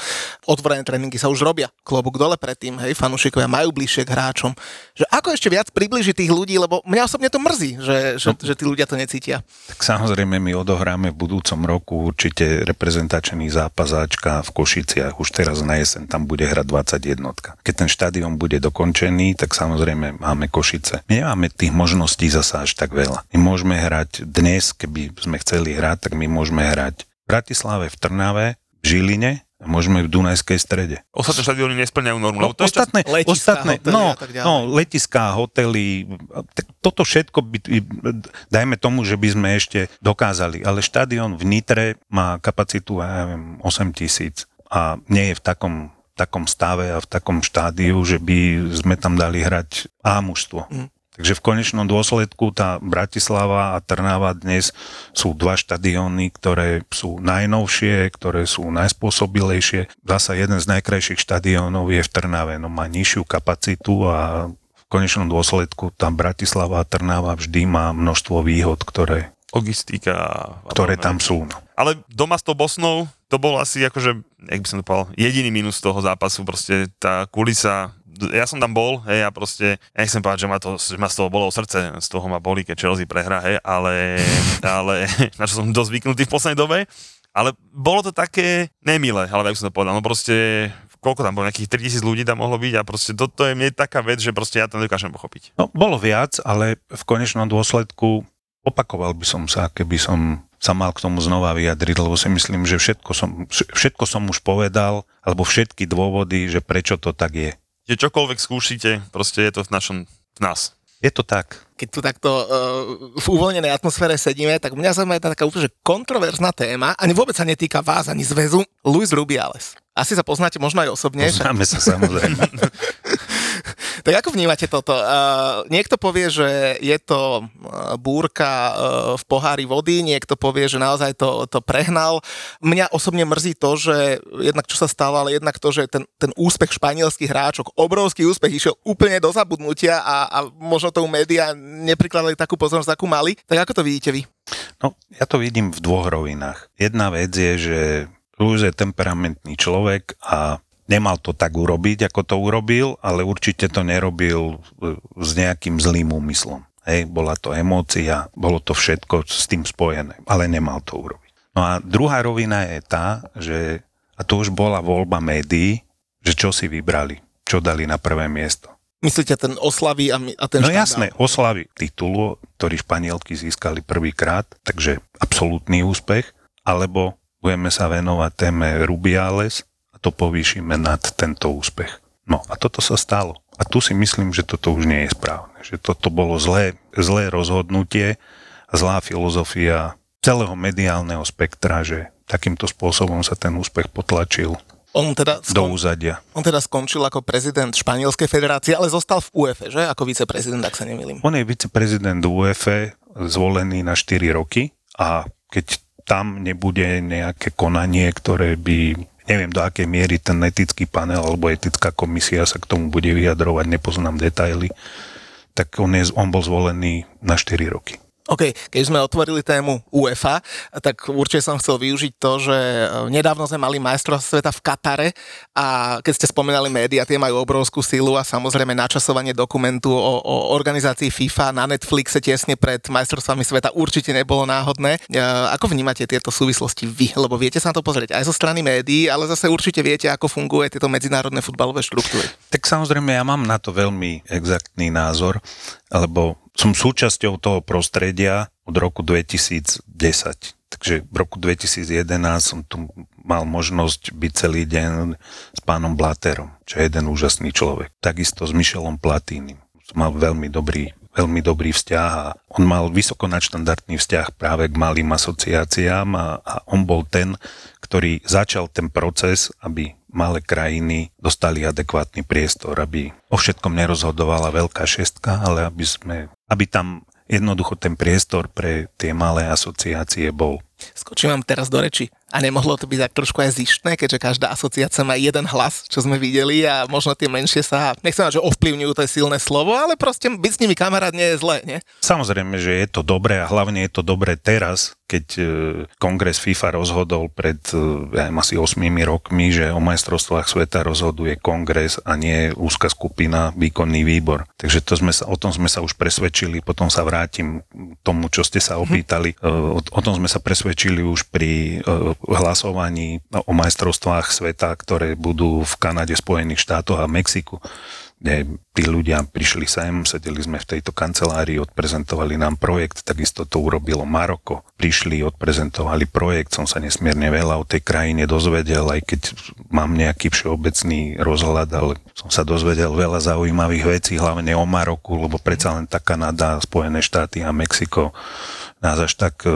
otvorené tréningy sa už robia, klobúk dole predtým, hej, fanúšikovia majú bližšie k hráčom. Že ako ešte viac približiť tých ľudí, lebo mňa osobne to mrzí, že, že, že tí ľudia to necítia. Tak samozrejme my odohráme v budúcom roku určite reprezentačný zápas Ačka v Košiciach. Už teraz na jeseň tam bude hrať 21. Keď ten štadión bude dokončený, tak samozrejme máme Košice. My nemáme tých možností zasa až tak veľa. My môžeme hrať dnes, keby sme chceli hrať, tak my môžeme hrať v Bratislave, v Trnave, v Žiline, a môžeme v Dunajskej strede. Ostatné štadióny nesplňajú normu. No, to je čas- ostatné, Letiská, ostatné hotely no, a tak ďalej. no, letiská, hotely, tak toto všetko by, dajme tomu, že by sme ešte dokázali, ale štadión v Nitre má kapacitu, ja neviem, 8 tisíc a nie je v takom takom stave a v takom štádiu, že by sme tam dali hrať A mužstvo. Mm. Takže v konečnom dôsledku tá Bratislava a Trnava dnes sú dva štadióny, ktoré sú najnovšie, ktoré sú najspôsobilejšie. Zasa jeden z najkrajších štadiónov je v Trnave, no má nižšiu kapacitu a v konečnom dôsledku tá Bratislava a Trnava vždy má množstvo výhod, ktoré, logistika. ktoré tam sú. No. Ale doma s tou Bosnou, to bol asi akože, jak by som to povedal, jediný minus toho zápasu, proste tá kulisa, ja som tam bol, hej, a proste, ja nechcem povedať, že ma, to, že ma z toho bolo srdce, z toho ma boli, keď Chelsea prehrá, hej, ale, ale na čo som dosť zvyknutý v poslednej dobe, ale bolo to také nemilé, ale jak som to povedal, no proste, koľko tam bolo, nejakých 3000 ľudí tam mohlo byť a proste toto je mne taká vec, že proste ja to nedokážem pochopiť. No, bolo viac, ale v konečnom dôsledku opakoval by som sa, keby som sa mal k tomu znova vyjadriť, lebo si myslím, že všetko som, všetko som už povedal, alebo všetky dôvody, že prečo to tak je. Že čokoľvek skúšite, proste je to v našom, v nás. Je to tak. Keď tu takto uh, v uvoľnenej atmosfére sedíme, tak mňa zaujíma jedna taká úplne že kontroverzná téma, ani vôbec sa netýka vás, ani zväzu, Luis Rubiales. Asi sa poznáte možno aj osobne. však- Poznáme sa samozrejme. Tak ako vnímate toto? Uh, niekto povie, že je to uh, búrka uh, v pohári vody, niekto povie, že naozaj to, to prehnal. Mňa osobne mrzí to, že jednak čo sa stalo, ale jednak to, že ten, ten úspech španielských hráčok, obrovský úspech, išiel úplne do zabudnutia a, a možno tomu médiá neprikladali takú pozornosť, akú mali. Tak ako to vidíte vy? No, ja to vidím v dvoch rovinách. Jedna vec je, že Luis je temperamentný človek a nemal to tak urobiť, ako to urobil, ale určite to nerobil e, s nejakým zlým úmyslom. Hej, bola to emócia, bolo to všetko s tým spojené, ale nemal to urobiť. No a druhá rovina je tá, že, a to už bola voľba médií, že čo si vybrali, čo dali na prvé miesto. Myslíte ten oslavy a, a ten No štandard? jasné, oslavy titulu, ktorý Španielky získali prvýkrát, takže absolútny úspech, alebo budeme sa venovať téme Rubiales a to povýšime nad tento úspech. No a toto sa stalo. A tu si myslím, že toto už nie je správne. Že toto bolo zlé, zlé rozhodnutie, zlá filozofia celého mediálneho spektra, že takýmto spôsobom sa ten úspech potlačil On teda, do skon, úzadia. on teda skončil ako prezident Španielskej federácie, ale zostal v UEFA, že? Ako viceprezident, ak sa nemýlim. On je viceprezident UEFA, zvolený na 4 roky a keď tam nebude nejaké konanie, ktoré by, neviem do akej miery ten etický panel alebo etická komisia sa k tomu bude vyjadrovať, nepoznám detaily, tak on, je, on bol zvolený na 4 roky. OK, keď sme otvorili tému UEFA, tak určite som chcel využiť to, že e, nedávno sme mali majstrov sveta v Katare a keď ste spomínali médiá, tie majú obrovskú silu a samozrejme načasovanie dokumentu o, o organizácii FIFA na Netflixe tesne pred majstrovstvami sveta určite nebolo náhodné. Ako vnímate tieto súvislosti vy? Lebo viete sa na to pozrieť aj zo strany médií, ale zase určite viete, ako funguje tieto medzinárodné futbalové štruktúry. Tak samozrejme, ja mám na to veľmi exaktný názor, lebo som súčasťou toho prostredia od roku 2010. Takže v roku 2011 som tu mal možnosť byť celý deň s pánom Blaterom, čo je jeden úžasný človek. Takisto s Michelom Platínim. Som mal veľmi dobrý, veľmi dobrý vzťah a on mal vysoko nadštandardný vzťah práve k malým asociáciám a, a on bol ten, ktorý začal ten proces, aby malé krajiny dostali adekvátny priestor, aby o všetkom nerozhodovala veľká šestka, ale aby, sme, aby tam jednoducho ten priestor pre tie malé asociácie bol. Skočím vám teraz do reči. A nemohlo to byť tak trošku aj zištné, keďže každá asociácia má jeden hlas, čo sme videli a možno tie menšie sa, nechcem že ovplyvňujú, to silné slovo, ale proste byť s nimi kamarát nie je zlé, nie? Samozrejme, že je to dobré a hlavne je to dobré teraz, keď e, kongres FIFA rozhodol pred e, ja asi 8 rokmi, že o majstrovstvách sveta rozhoduje kongres a nie úzka skupina, výkonný výbor. Takže to sme sa, o tom sme sa už presvedčili, potom sa vrátim k tomu, čo ste sa opýtali. E, O, o tom sme sa presvedčili už pri hlasovaní o majstrovstvách sveta, ktoré budú v Kanade, Spojených štátoch a Mexiku kde tí ľudia prišli sem, sedeli sme v tejto kancelárii, odprezentovali nám projekt, takisto to urobilo Maroko. Prišli, odprezentovali projekt, som sa nesmierne veľa o tej krajine dozvedel, aj keď mám nejaký všeobecný rozhľad, ale som sa dozvedel veľa zaujímavých vecí, hlavne o Maroku, lebo predsa len tá Kanada, Spojené štáty a Mexiko nás až tak e,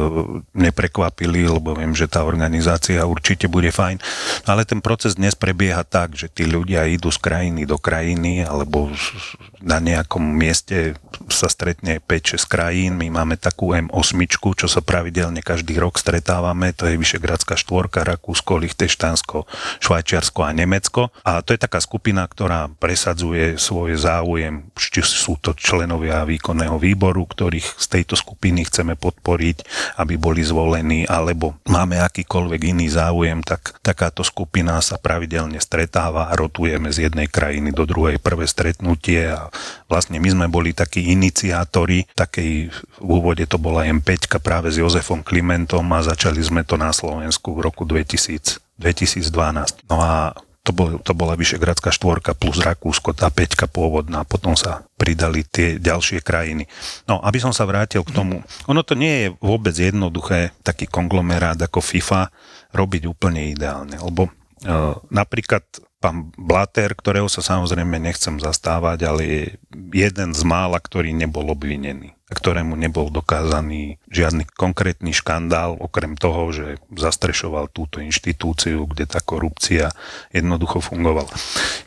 neprekvapili, lebo viem, že tá organizácia určite bude fajn. Ale ten proces dnes prebieha tak, že tí ľudia idú z krajiny do krajiny, alebo z- na nejakom mieste sa stretne 5-6 krajín. My máme takú M8, čo sa pravidelne každý rok stretávame. To je Vyšegradská štvorka, Rakúsko, Lichteštansko, Švajčiarsko a Nemecko. A to je taká skupina, ktorá presadzuje svoj záujem, či sú to členovia výkonného výboru, ktorých z tejto skupiny chceme podporiť, aby boli zvolení, alebo máme akýkoľvek iný záujem, tak takáto skupina sa pravidelne stretáva a rotujeme z jednej krajiny do druhej prvé stretnutie a vlastne my sme boli takí iniciátori, takej v úvode to bola M5 práve s Jozefom Klimentom a začali sme to na Slovensku v roku 2000, 2012. No a to, bol, to bola Vyšegradská štvorka plus Rakúsko, tá peťka pôvodná, potom sa pridali tie ďalšie krajiny. No, aby som sa vrátil k tomu, ono to nie je vôbec jednoduché, taký konglomerát ako FIFA robiť úplne ideálne, lebo uh, napríklad pán Blater, ktorého sa samozrejme nechcem zastávať, ale je jeden z mála, ktorý nebol obvinený a ktorému nebol dokázaný žiadny konkrétny škandál, okrem toho, že zastrešoval túto inštitúciu, kde tá korupcia jednoducho fungovala.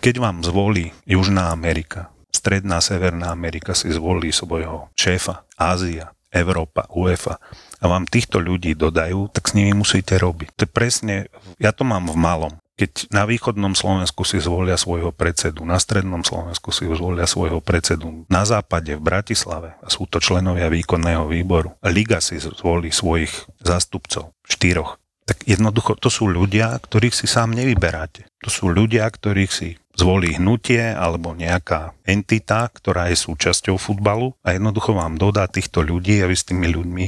Keď vám zvolí Južná Amerika, Stredná, Severná Amerika si zvolí svojho šéfa, Ázia, Európa, UEFA a vám týchto ľudí dodajú, tak s nimi musíte robiť. To je presne, ja to mám v malom. Keď na východnom Slovensku si zvolia svojho predsedu, na strednom Slovensku si zvolia svojho predsedu, na západe v Bratislave a sú to členovia výkonného výboru, Liga si zvolí svojich zástupcov, štyroch, tak jednoducho to sú ľudia, ktorých si sám nevyberáte. To sú ľudia, ktorých si zvolí hnutie alebo nejaká entita, ktorá je súčasťou futbalu a jednoducho vám dodá týchto ľudí a vy s tými ľuďmi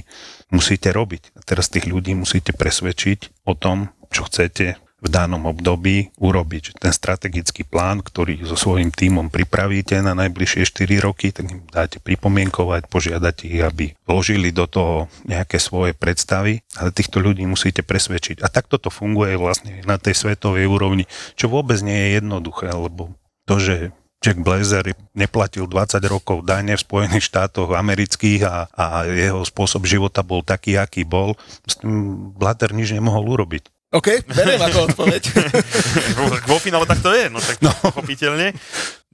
musíte robiť. A teraz tých ľudí musíte presvedčiť o tom, čo chcete v danom období urobiť. Ten strategický plán, ktorý so svojím tímom pripravíte na najbližšie 4 roky, tak im dáte pripomienkovať, požiadate ich, aby vložili do toho nejaké svoje predstavy, ale týchto ľudí musíte presvedčiť. A takto to funguje vlastne na tej svetovej úrovni, čo vôbec nie je jednoduché, lebo to, že Jack Blazer neplatil 20 rokov dane v Spojených štátoch amerických a, a jeho spôsob života bol taký, aký bol, s tým Blatter nič nemohol urobiť. OK, beriem ako odpoveď. Vo finále tak to je, no tak no. pochopiteľne.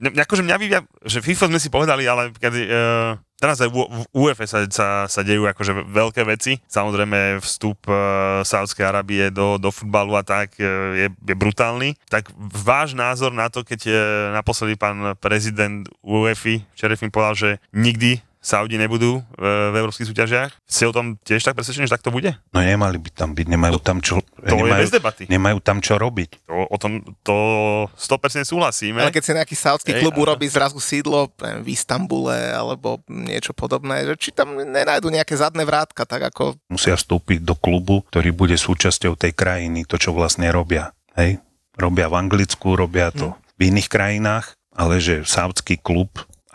Akože mňa vyvia, že FIFA sme si povedali, ale keď, uh, teraz aj v UEFA sa, sa, sa dejú akože veľké veci. Samozrejme vstup uh, Sávskej Arábie do, do futbalu a tak uh, je, je brutálny. Tak váš názor na to, keď uh, naposledy pán prezident UEFA, mi povedal, že nikdy Saudi nebudú v, v európskych súťažiach. Ste o tom tiež tak presvedčení, že tak to bude? No nemali by tam byť, nemajú tam čo, to nemajú, je bez debaty. nemajú tam čo robiť. To, o tom to 100% súhlasíme. Ale keď si nejaký saudský klub urobí zrazu sídlo v Istambule alebo niečo podobné, že či tam nenájdu nejaké zadné vrátka, tak ako... Musia vstúpiť do klubu, ktorý bude súčasťou tej krajiny, to čo vlastne robia. Hej? Robia v Anglicku, robia to v iných krajinách, ale že saudský klub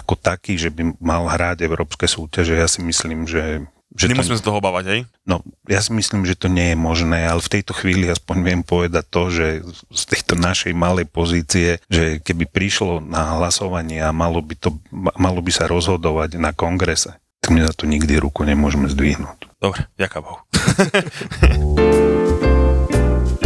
ako taký, že by mal hrať európske súťaže, ja si myslím, že... že Nemusíme sa toho obávať, hej? No, ja si myslím, že to nie je možné, ale v tejto chvíli aspoň viem povedať to, že z tejto našej malej pozície, že keby prišlo na hlasovanie a malo by, to, malo by sa rozhodovať na kongrese, tak my za to nikdy ruku nemôžeme zdvihnúť. Dobre, ďaká Bohu.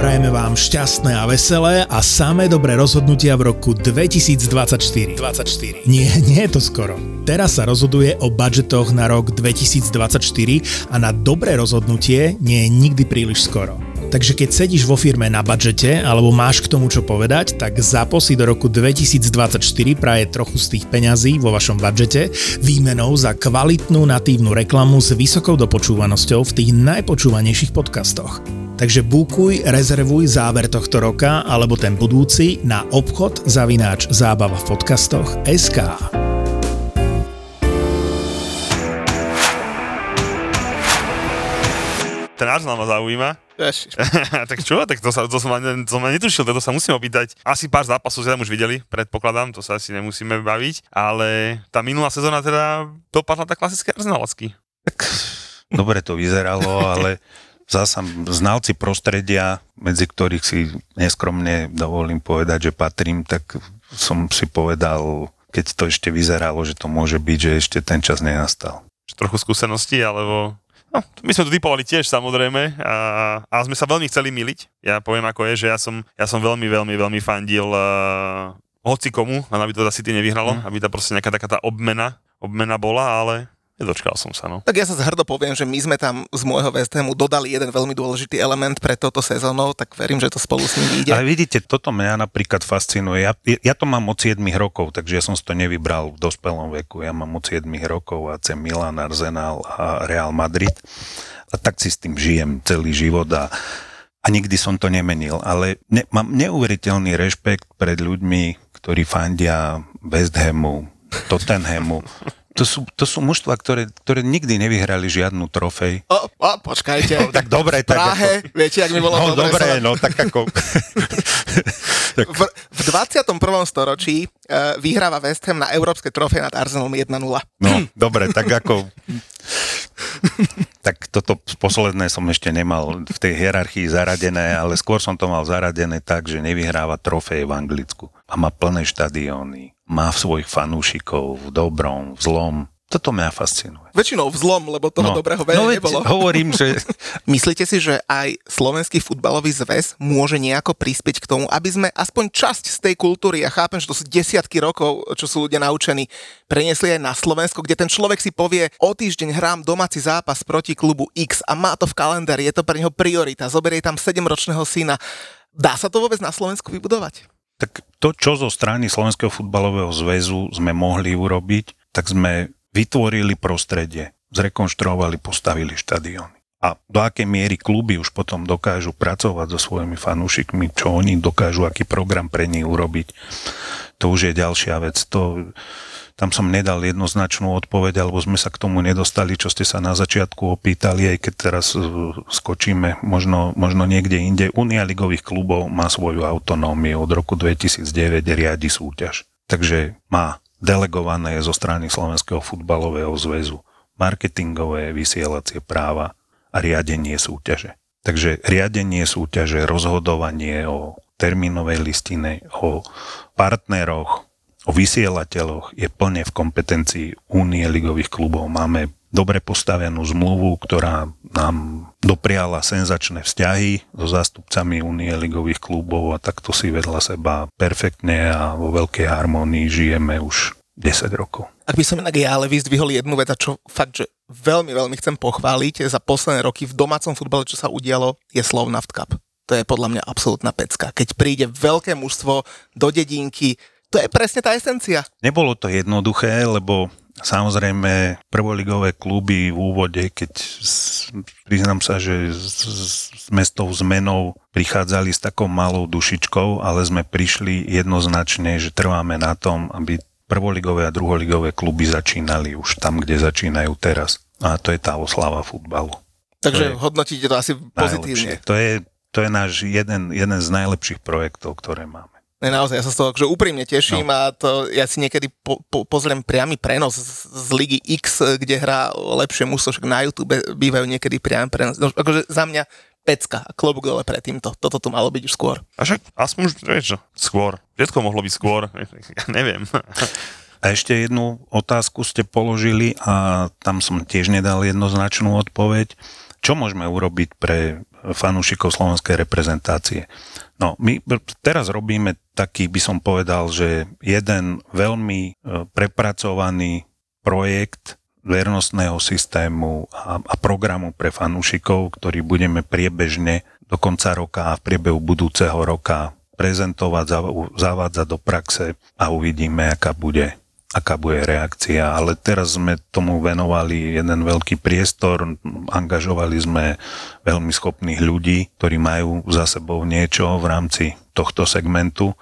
Prajeme vám šťastné a veselé a samé dobré rozhodnutia v roku 2024. 24. Nie, nie je to skoro. Teraz sa rozhoduje o budžetoch na rok 2024 a na dobré rozhodnutie nie je nikdy príliš skoro. Takže keď sedíš vo firme na budžete alebo máš k tomu čo povedať, tak ZAPO si do roku 2024 praje trochu z tých peňazí vo vašom budžete výmenou za kvalitnú natívnu reklamu s vysokou dopočúvanosťou v tých najpočúvanejších podcastoch. Takže bukuj, rezervuj záver tohto roka alebo ten budúci na obchod zavináč zábava v podcastoch SK. Ten Arsenal ma zaujíma. Tak čo? Tak to, sa, to, som, ani- to som ani netušil, to sa musím opýtať. Asi pár zápasov tam už videli, predpokladám, to sa asi nemusíme baviť, ale tá minulá sezóna teda dopadla tak klasicky arsenalacky. Dobre to vyzeralo, ale zasa znalci prostredia, medzi ktorých si neskromne dovolím povedať, že patrím, tak som si povedal, keď to ešte vyzeralo, že to môže byť, že ešte ten čas nenastal. Trochu skúsenosti, alebo... No, my sme to typovali tiež samozrejme a, a sme sa veľmi chceli miliť. Ja poviem ako je, že ja som, ja som veľmi, veľmi, veľmi fandil uh, hoci komu, len aby to za City nevyhralo, mm. aby tá proste nejaká taká tá obmena, obmena bola, ale nedočkal som sa, no. Tak ja sa zhrdo poviem, že my sme tam z môjho West Hamu dodali jeden veľmi dôležitý element pre toto sezónou, tak verím, že to spolu s ním vyjde. Ale vidíte, toto mňa napríklad fascinuje. Ja, ja to mám od 7 rokov, takže ja som si to nevybral v dospelom veku. Ja mám od 7 rokov AC Milan, Arsenal a Real Madrid. A tak si s tým žijem celý život a, a nikdy som to nemenil. Ale ne, mám neuveriteľný rešpekt pred ľuďmi, ktorí fandia West Hamu, Tottenhamu. To sú, to sú mužstva, ktoré, ktoré nikdy nevyhrali žiadnu trofej. O, o, počkajte. No, tak dobre, v tak Prahe, ako- viete, ak mi bolo No dobre, dobre, no tak ako... V, v 21. storočí uh, vyhráva West Ham na európske trofej nad Arsenalom 1-0. No, dobre, tak ako... tak toto posledné som ešte nemal v tej hierarchii zaradené, ale skôr som to mal zaradené tak, že nevyhráva trofeje v Anglicku. A má plné štadióny, má svojich fanúšikov v dobrom, v zlom. Toto mňa fascinuje. Väčšinou v zlom, lebo toho dobrého veľa no, nebolo. hovorím, že Myslíte si, že aj Slovenský futbalový zväz môže nejako prispieť k tomu, aby sme aspoň časť z tej kultúry, ja chápem, že to sú desiatky rokov, čo sú ľudia naučení, preniesli aj na Slovensko, kde ten človek si povie, o týždeň hrám domáci zápas proti klubu X a má to v kalendári, je to pre neho priorita, zoberie tam 7-ročného syna. Dá sa to vôbec na Slovensku vybudovať? Tak to, čo zo strany Slovenského futbalového zväzu sme mohli urobiť, tak sme vytvorili prostredie, zrekonštruovali, postavili štadióny. A do akej miery kluby už potom dokážu pracovať so svojimi fanúšikmi, čo oni dokážu, aký program pre nich urobiť, to už je ďalšia vec. To, tam som nedal jednoznačnú odpoveď, alebo sme sa k tomu nedostali, čo ste sa na začiatku opýtali, aj keď teraz uh, skočíme možno, možno niekde inde. Unia ligových klubov má svoju autonómiu, od roku 2009 riadi súťaž. Takže má delegované zo strany Slovenského futbalového zväzu marketingové vysielacie práva a riadenie súťaže. Takže riadenie súťaže, rozhodovanie o termínovej listine, o partneroch, o vysielateľoch je plne v kompetencii Únie ligových klubov. Máme dobre postavenú zmluvu, ktorá nám dopriala senzačné vzťahy so zástupcami Únie ligových klubov a takto si vedľa seba perfektne a vo veľkej harmonii žijeme už 10 rokov. Ak by som inak ja ale vyzdvihol jednu vec, čo fakt, že veľmi, veľmi chcem pochváliť za posledné roky v domácom futbale, čo sa udialo, je Slovnaft Cup. To je podľa mňa absolútna pecka. Keď príde veľké mužstvo do dedinky, to je presne tá esencia. Nebolo to jednoduché, lebo Samozrejme, prvoligové kluby v úvode, keď priznám sa, že sme s tou zmenou prichádzali s takou malou dušičkou, ale sme prišli jednoznačne, že trváme na tom, aby prvoligové a druholigové kluby začínali už tam, kde začínajú teraz. A to je tá oslava futbalu. Takže to hodnotíte to asi pozitívne. To je, to je náš jeden, jeden z najlepších projektov, ktoré máme. Ne, naozaj, ja sa z toho akože úprimne teším no. a to ja si niekedy po, po, pozriem priamy prenos z, z Ligy X, kde hrá lepšie mužstvo, však na YouTube bývajú niekedy priamy prenos. No, akože za mňa pecka a klobúk dole pred týmto. Toto tu malo byť už skôr. A však aspoň už, vieš, skôr. Všetko mohlo byť skôr, ja neviem. A ešte jednu otázku ste položili a tam som tiež nedal jednoznačnú odpoveď. Čo môžeme urobiť pre fanúšikov slovenskej reprezentácie? No, my teraz robíme taký, by som povedal, že jeden veľmi e, prepracovaný projekt vernostného systému a, a programu pre fanúšikov, ktorý budeme priebežne do konca roka a v priebehu budúceho roka prezentovať, zavádzať do praxe a uvidíme, aká bude aká bude reakcia, ale teraz sme tomu venovali jeden veľký priestor, angažovali sme veľmi schopných ľudí, ktorí majú za sebou niečo v rámci tohto segmentu,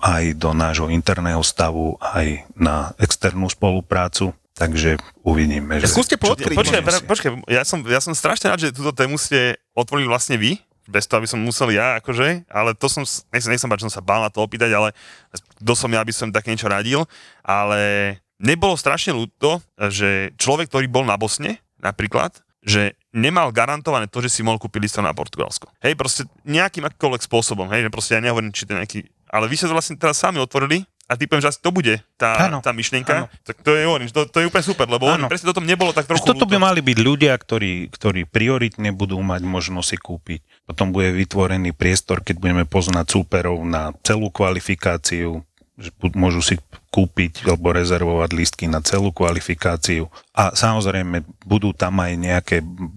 aj do nášho interného stavu, aj na externú spoluprácu. Takže uvidíme. Že... Skúste podkryť. Počkaj, počkaj, ja som, ja som strašne rád, že túto tému ste otvorili vlastne vy, bez toho, aby som musel ja, akože, ale to som, nechcem, nechcem bať, že som sa bál na to opýtať, ale kto som ja, aby som také niečo radil, ale nebolo strašne ľúto, že človek, ktorý bol na Bosne, napríklad, že nemal garantované to, že si mohol kúpiť listo na Portugalsko. Hej, proste nejakým akýmkoľvek spôsobom, hej, že proste ja nehovorím, či to nejaký... Ale vy ste to vlastne teraz sami otvorili a ty poviem, že asi to bude tá, ano, tá myšlienka, ano. tak to je, hovorím, to, to je úplne super, lebo hovorím, presne toto nebolo tak trochu Toto by mali byť ľudia, ktorí, ktorí prioritne budú mať možnosť si kúpiť. Potom bude vytvorený priestor, keď budeme poznať súperov na celú kvalifikáciu, že môžu si kúpiť alebo rezervovať lístky na celú kvalifikáciu. A samozrejme, budú tam aj nejaké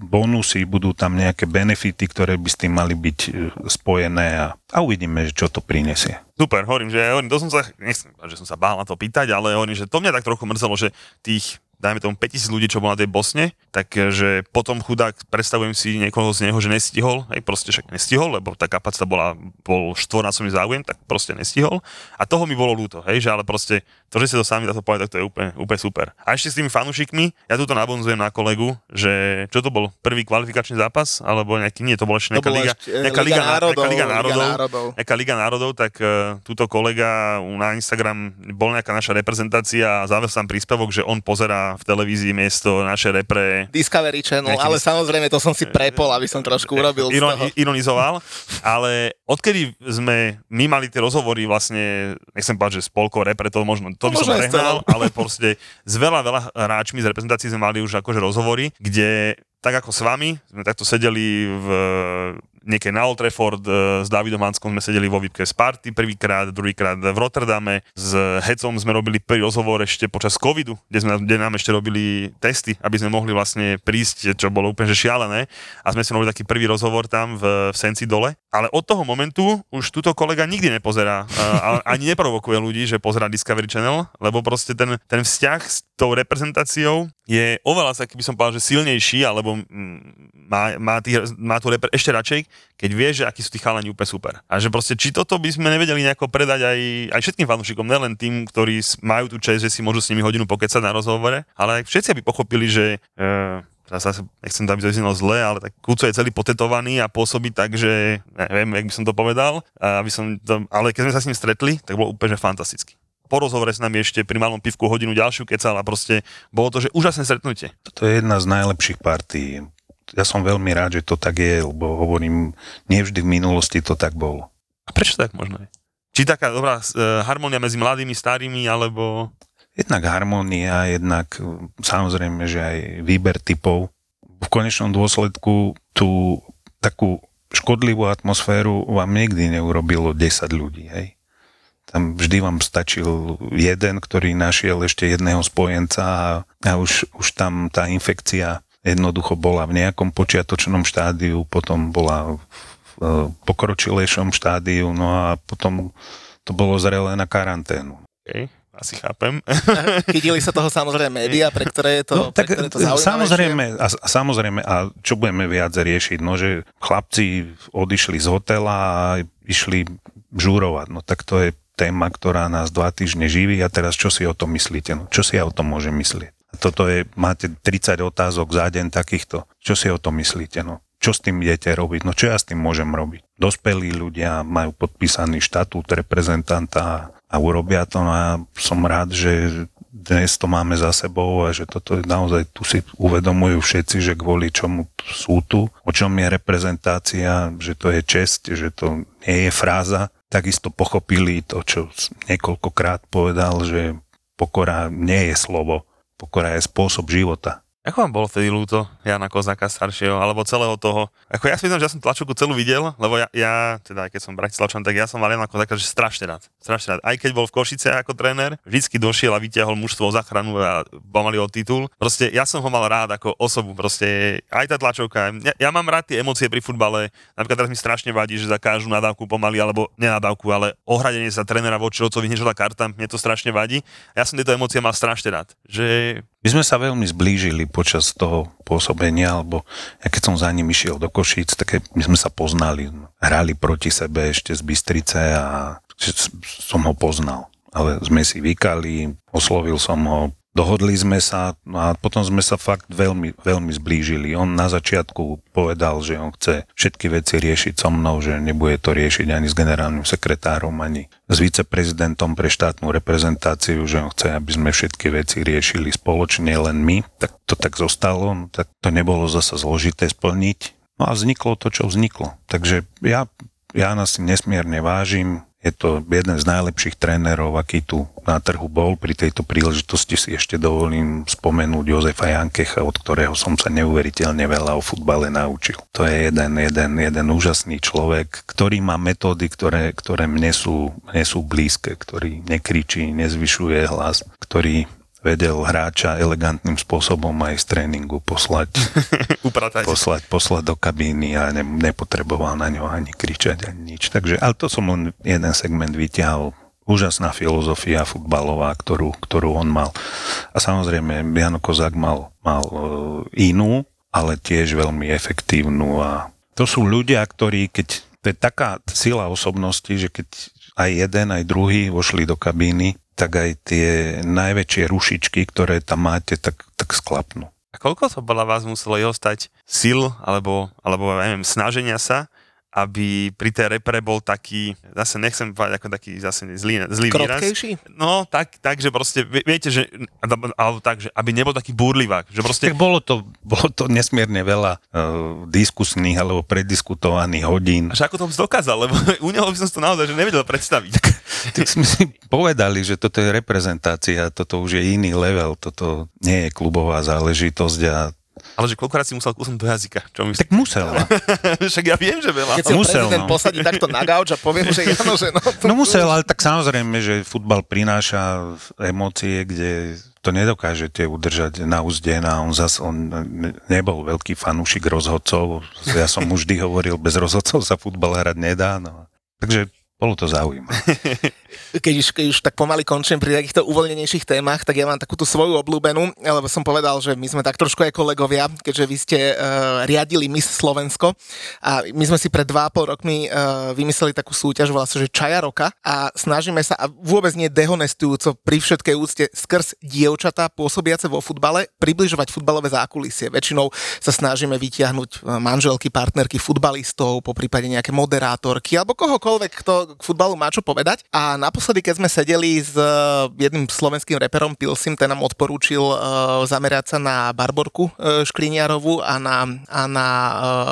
bonusy, budú tam nejaké benefity, ktoré by s tým mali byť e, spojené a, a uvidíme, čo to prinesie. Super, hovorím, že hovorím, to som sa, nechcem, že som sa bál na to pýtať, ale hovorím, že to mňa tak trochu mrzelo, že tých dajme tomu 5000 ľudí, čo bol na tej Bosne, takže potom chudák, predstavujem si niekoho z neho, že nestihol, hej, proste však nestihol, lebo tá kapacita bola, bol štvornásobný záujem, tak proste nestihol. A toho mi bolo ľúto, hej, že ale proste to, že si to sami to povedať, tak to je úplne, úplne super. A ešte s tými fanúšikmi, ja tu nabonzujem na kolegu, že čo to bol, prvý kvalifikačný zápas, alebo nejaký, nie, to bola ešte nejaká liga, nejaká liga, národov, nejaká liga národov, nejaká liga národov, tak uh, túto kolega na Instagram bol nejaká naša reprezentácia a záver tam príspevok, že on v televízii miesto naše repre. Discovery Channel, ale samozrejme to som si prepol, aby som trošku urobil Iron, Ironizoval, ale odkedy sme my mali tie rozhovory vlastne, nechcem povedať, že spolko repre, to možno to by som prehnal, ale proste s veľa, veľa hráčmi z reprezentácií sme mali už akože rozhovory, kde tak ako s vami, sme takto sedeli v niekde na Old Trafford e, s Davidom Hanskom sme sedeli vo výpke Sparty prvýkrát, druhýkrát v Rotterdame. S Hecom sme robili prvý rozhovor ešte počas covidu, kde, sme, kde nám ešte robili testy, aby sme mohli vlastne prísť, čo bolo úplne že šialené. A sme si robili taký prvý rozhovor tam v, v Senci dole. Ale od toho momentu už túto kolega nikdy nepozerá, a, ani neprovokuje ľudí, že pozerá Discovery Channel, lebo proste ten, ten vzťah s tou reprezentáciou je oveľa, taký by som povedal, že silnejší, alebo má, má, tý, má tu reper ešte radšej, keď vieš, že akí sú tí chalani úplne super. A že proste, či toto by sme nevedeli nejako predať aj, aj všetkým fanúšikom, nielen tým, ktorí majú tú čest, že si môžu s nimi hodinu pokecať na rozhovore, ale aj všetci aby pochopili, že e, zase nechcem aby to vyznelo zle, ale tak Kuco je celý potetovaný a pôsobí tak, že neviem, jak by som to povedal, aby som to, ale keď sme sa s ním stretli, tak bolo úplne fantasticky. Po rozhovore s nami ešte pri malom pivku hodinu ďalšiu kecal a proste bolo to, že úžasné stretnutie. To je jedna z najlepších partí. Ja som veľmi rád, že to tak je, lebo hovorím, nevždy v minulosti to tak bolo. A prečo tak možno je? Či taká dobrá e, harmónia medzi mladými, starými, alebo... Jednak harmónia, jednak e, samozrejme, že aj výber typov. V konečnom dôsledku tú takú škodlivú atmosféru vám nikdy neurobilo 10 ľudí, hej. Tam vždy vám stačil jeden, ktorý našiel ešte jedného spojenca a, a už, už tam tá infekcia jednoducho bola v nejakom počiatočnom štádiu, potom bola v, v pokročilejšom štádiu, no a potom to bolo zrelé na karanténu. Okay, asi chápem. Chytili sa toho samozrejme médiá, pre ktoré je to, No, tak ktoré je to zaujímavejšie. samozrejme, a, a samozrejme, a čo budeme viac riešiť, no, že chlapci odišli z hotela a išli žúrovať, no tak to je téma, ktorá nás dva týždne živí a teraz čo si o tom myslíte? No, čo si ja o tom môžem myslieť? A toto je, máte 30 otázok za deň takýchto. Čo si o tom myslíte? No, čo s tým idete robiť? No čo ja s tým môžem robiť? Dospelí ľudia majú podpísaný štatút reprezentanta a urobia to no a som rád, že dnes to máme za sebou a že toto naozaj, tu si uvedomujú všetci, že kvôli čomu sú tu, o čom je reprezentácia, že to je česť, že to nie je fráza. Takisto pochopili to, čo niekoľkokrát povedal, že pokora nie je slovo, pokora je spôsob života. Ako vám bolo vtedy ľúto Jana Kozáka staršieho, alebo celého toho? Ako ja si myslím, že ja som tlačovku celú videl, lebo ja, ja teda aj keď som Bratislavčan, tak ja som mal Jana Kozáka, že strašne rád. Strašne rád. Aj keď bol v Košice ako tréner, vždycky došiel a vytiahol mužstvo záchranu a pomaly o titul. Proste ja som ho mal rád ako osobu, proste aj tá tlačovka. Ja, ja mám rád tie emócie pri futbale. Napríklad teraz mi strašne vadí, že zakážu nadávku pomaly, alebo nenadávku, ale ohradenie sa trénera voči otcovi, hneď žltá karta, mne to strašne vadí. Ja som tieto emócie mal strašne rád. Že My sme sa veľmi zblížili počas toho pôsobenia, alebo ja keď som za ním išiel do Košíc, tak my sme sa poznali. Hrali proti sebe ešte z Bystrice a som ho poznal. Ale sme si vykali, oslovil som ho, dohodli sme sa a potom sme sa fakt veľmi, veľmi zblížili. On na začiatku povedal, že on chce všetky veci riešiť so mnou, že nebude to riešiť ani s generálnym sekretárom, ani s viceprezidentom pre štátnu reprezentáciu, že on chce, aby sme všetky veci riešili spoločne len my. Tak to tak zostalo, no tak to nebolo zasa zložité splniť. No a vzniklo to, čo vzniklo. Takže ja, ja na si nesmierne vážim, je to jeden z najlepších trénerov, aký tu na trhu bol. Pri tejto príležitosti si ešte dovolím spomenúť Jozefa Jankecha, od ktorého som sa neuveriteľne veľa o futbale naučil. To je jeden, jeden, jeden úžasný človek, ktorý má metódy, ktoré, ktoré mne, sú, mne sú blízke, ktorý nekričí, nezvyšuje hlas, ktorý vedel hráča elegantným spôsobom aj z tréningu poslať upratať. poslať, poslať do kabíny a ne, nepotreboval na ňo ani kričať, ani nič. Takže, ale to som len jeden segment vyťahol. Úžasná filozofia futbalová, ktorú, ktorú on mal. A samozrejme, Jano Kozák mal, mal e, inú, ale tiež veľmi efektívnu. A to sú ľudia, ktorí, keď to je taká sila osobnosti, že keď aj jeden, aj druhý vošli do kabíny, tak aj tie najväčšie rušičky, ktoré tam máte, tak, tak sklapnú. A koľko to podľa vás muselo jeho stať sil, alebo, alebo neviem, snaženia sa, aby pri tej repre bol taký, zase nechcem povedať ako taký zase zlý, zlý výraz. Krotkejší? No, tak, tak, že proste, vie- viete, že, alebo tak, že aby nebol taký búrlivák, že proste, Tak bolo to, bolo to nesmierne veľa uh, diskusných alebo prediskutovaných hodín. že ako to dokázal, lebo u neho by som to naozaj že nevedel predstaviť. Tak sme si povedali, že toto je reprezentácia, toto už je iný level, toto nie je klubová záležitosť a Ale že koľkokrát si musel kúsnuť do jazyka, čo myslíš? tak musel. no. Však ja viem, že veľa. Keď si ho Musel, prezident no. posadí takto na gauč a poviem, že Jano, že no... To No musel, ale tak samozrejme, že futbal prináša emócie, kde to nedokážete udržať na úzde a on zas, on ne- nebol veľký fanúšik rozhodcov. Ja som mu vždy hovoril, bez rozhodcov sa futbal hrať nedá. No. Takže Bolo to zaujímavé. keď už, keď už tak pomaly končím pri takýchto uvoľnenejších témach, tak ja mám takúto svoju obľúbenú, lebo som povedal, že my sme tak trošku aj kolegovia, keďže vy ste uh, riadili Miss Slovensko a my sme si pred 2,5 rokmi uh, vymysleli takú súťaž, volá sa, že Čaja roka a snažíme sa, a vôbec nie dehonestujúco, pri všetkej úcte skrz dievčatá pôsobiace vo futbale, približovať futbalové zákulisie. Väčšinou sa snažíme vytiahnuť e, manželky, partnerky futbalistov, po prípade nejaké moderátorky alebo kohokoľvek, kto k futbalu má čo povedať. A naposledy, keď sme sedeli s uh, jedným slovenským reperom Pilsim, ten nám odporúčil uh, zamerať sa na Barborku uh, Škliniarovú a na, a na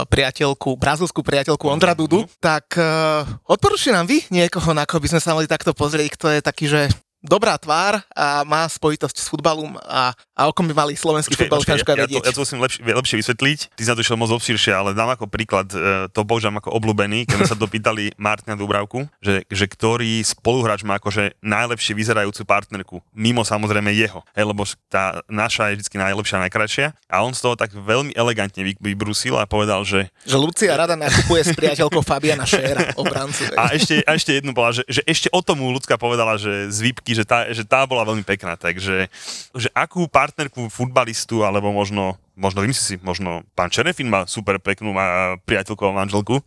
priateľku, brazilskú priateľku Ondra Dudu, tak uh, odporúčite nám vy niekoho, na koho by sme sa mali takto pozrieť, kto je taký, že dobrá tvár a má spojitosť s futbalom a, a o kom by mali slovenský futbal ja, ja, to, ja to musím lepšie, lepšie vysvetliť. Ty sa to išiel moc obširšie, ale dám ako príklad, e, to používam ako obľúbený, keď sme sa dopýtali Martina Dubravku, že, že ktorý spoluhráč má akože najlepšie vyzerajúcu partnerku, mimo samozrejme jeho, hej, lebo tá naša je vždy najlepšia a najkrajšia. A on z toho tak veľmi elegantne vy- vybrusil a povedal, že Že Lucia rada nakupuje s priateľkou Fabiana Šéra, obrancu. a ešte, a ešte jednu bola, že, že ešte o tomu ľudská povedala, že z výpky, že tá, že tá bola veľmi pekná, takže že akú partnerku futbalistu, alebo možno, možno vymyslí si, možno pán Čerefin má super peknú má priateľku a manželku,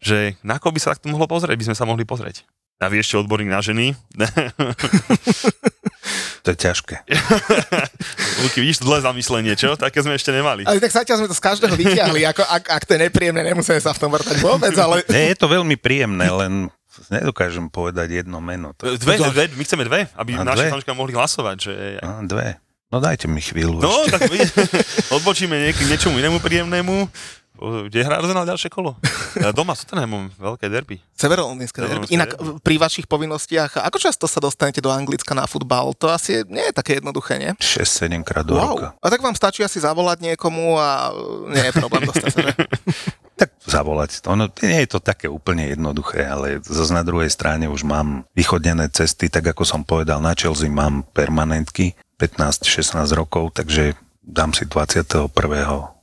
že na koho by sa takto mohlo pozrieť, by sme sa mohli pozrieť. A vy ešte odborník na ženy. To je ťažké. Luky, vidíš, dle zamyslenie, čo? Také sme ešte nemali. Ale tak zatiaľ sme to z každého vyťahli, ako, ak, ak to je nepríjemné, nemusíme sa v tom vrtať vôbec, ale Nie, je to veľmi príjemné, len nedokážem povedať jedno meno. To, Dve, dve, my chceme dve, aby A naši dve? fanúšikovia mohli hlasovať. Že... a, dve. No dajte mi chvíľu No, ešte. tak my odbočíme niekým niečomu inému príjemnému. Kde hrá Arsenal ďalšie kolo? E, Doma s Tottenhamom, veľké derby. severolondýnske derby. Inak derby. pri vašich povinnostiach, ako často sa dostanete do Anglicka na futbal? To asi nie je také jednoduché, nie? 6-7 krát do roka. A tak vám stačí asi zavolať niekomu a nie je problém dostať sa, že? Tak zavolať to. No, nie je to také úplne jednoduché, ale zase na druhej strane už mám vychodené cesty, tak ako som povedal, na Chelsea mám permanentky 15-16 rokov, takže dám si 21.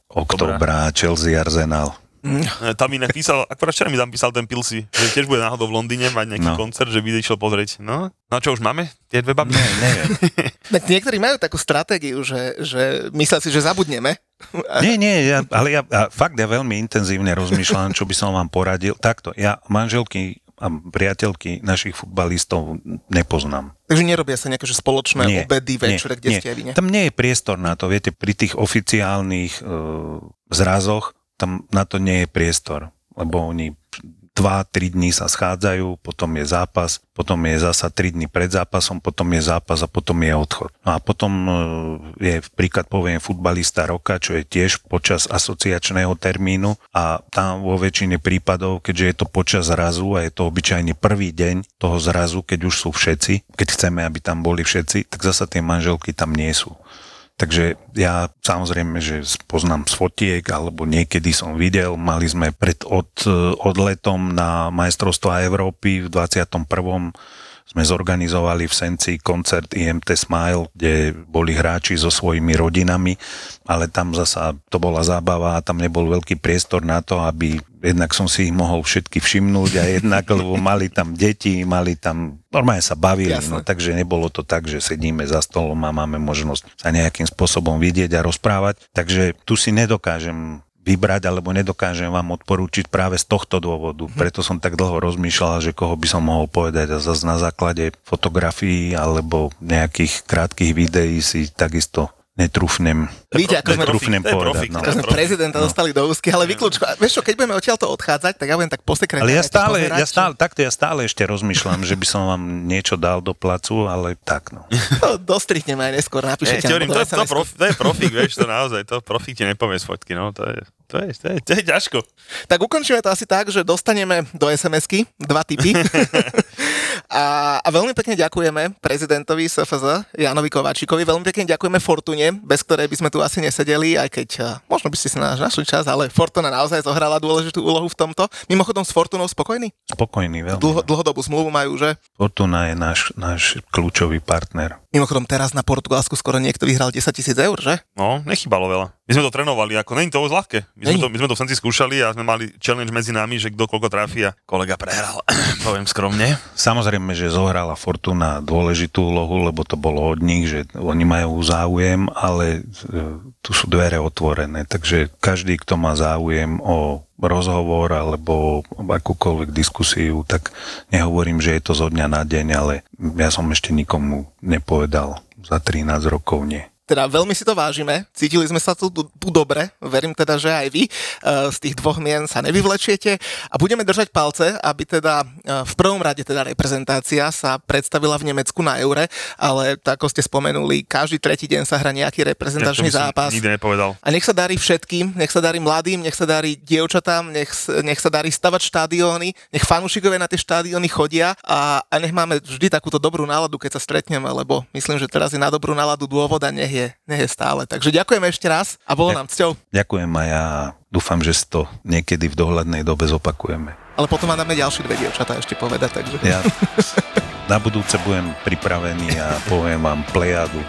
oktobra Chelsea Arsenal. E, Tam mi napísal, akorát včera mi tam písal ten Pilsi, že tiež bude náhodou v Londýne mať nejaký No. koncert, že by išiel pozrieť. No, no čo už máme? Tie dve baby? Ne, neviem. Niektorí majú takú stratégiu, že, že myslia si, že zabudneme. Nie, nie, ja, ale ja a fakt ja veľmi intenzívne rozmýšľam, čo by som vám poradil. Takto, ja manželky a priateľky našich futbalistov nepoznám. Takže nerobia sa nejaké že spoločné Nie, obedy, nie, večere, kde nie. ste vy, nie? Tam nie je priestor na to, viete, pri tých oficiálnych e, zrazoch tam na to nie je priestor, lebo oni 2-3 dní sa schádzajú, potom je zápas, potom je zasa 3 dní pred zápasom, potom je zápas a potom je odchod. No a potom e, je, príklad poviem, futbalista roka, čo je tiež počas asociačného termínu a tam vo väčšine prípadov, keďže je to počas zrazu a je to obyčajne prvý deň toho zrazu, keď už sú všetci, keď chceme, aby tam boli všetci, tak zasa tie manželky tam nie sú. Takže ja samozrejme, že poznám z fotiek, alebo niekedy som videl, mali sme pred od, odletom na majstrovstva Európy v 21 sme zorganizovali v Senci koncert IMT Smile, kde boli hráči so svojimi rodinami, ale tam zasa to bola zábava a tam nebol veľký priestor na to, aby jednak som si ich mohol všetky všimnúť a jednak, lebo mali tam deti, mali tam, normálne sa bavili, no, takže nebolo to tak, že sedíme za stolom a máme možnosť sa nejakým spôsobom vidieť a rozprávať, takže tu si nedokážem vybrať, alebo nedokážem vám odporúčiť práve z tohto dôvodu. Preto som tak dlho rozmýšľal, že koho by som mohol povedať a zase na základe fotografií alebo nejakých krátkých videí si takisto netrúfnem, Víte, ako sme, netrúfnem to povedať. profik, No. ako sme prezidenta dostali do úzky, ale vyklúčko, vieš čo, keď budeme odtiaľto odchádzať, tak ja budem tak po sekretariáte Ale ja stále, pozerať, ja stále, takto ja stále ešte rozmýšľam, že by som vám niečo dal do placu, ale tak no. To dostrihneme aj neskôr, napíšete. nám to, to, SMS-ku. prof, to je profík, vieš, to naozaj, to profík ti nepovie z fotky, no, to je, to je, to je, to je ťažko. Tak ukončíme to asi tak, že dostaneme do SMS-ky dva typy. a, a veľmi pekne ďakujeme prezidentovi SFZ Janovi Kováčikovi, veľmi pekne ďakujeme Fortune, bez ktorej by sme tu asi nesedeli, aj keď a, možno by ste si na našli čas, ale Fortuna naozaj zohrala dôležitú úlohu v tomto. Mimochodom s Fortunou spokojný? Spokojný veľmi. Dlho, dlhodobú zmluvu majú, že? Fortuna je náš, náš kľúčový partner. Mimochodom teraz na Portugalsku skoro niekto vyhral 10 tisíc eur, že? No, nechybalo veľa. My sme to trénovali, ako není to vôbec ľahké. My sme, to, my sme to v Senci skúšali a sme mali challenge medzi nami, že kto koľko trafí a kolega prehral, poviem skromne. Samozrejme, že zohrala Fortuna dôležitú úlohu, lebo to bolo od nich, že oni majú záujem, ale e, tu sú dvere otvorené, takže každý, kto má záujem o rozhovor alebo akúkoľvek diskusiu, tak nehovorím, že je to zo dňa na deň, ale ja som ešte nikomu nepovedal za 13 rokov nie. Teda veľmi si to vážime, cítili sme sa tu, tu, dobre, verím teda, že aj vy e, z tých dvoch mien sa nevyvlečiete. A budeme držať palce, aby teda e, v prvom rade teda reprezentácia sa predstavila v Nemecku na Eure, ale tak ako ste spomenuli, každý tretí deň sa hrá nejaký reprezentačný Ja zápas. Nikdy nepovedal. A nech sa darí všetkým, nech sa darí mladým, nech sa darí dievčatám, nech, nech sa darí stavať štadióny, nech fanúšikovia na tie štadióny chodia. A, a nech máme vždy takúto dobrú náladu, keď sa stretneme, lebo myslím, že teraz je na dobrú náladu dôvod a nech je, nech je stále. Takže ďakujeme ešte raz a bolo nám cťou. Ďakujem a ja dúfam, že si to niekedy v dohľadnej dobe zopakujeme. Ale potom vám dáme ďalšie dve dievčatá ešte povedať, takže... Ja na budúce budem pripravený a poviem vám plejadu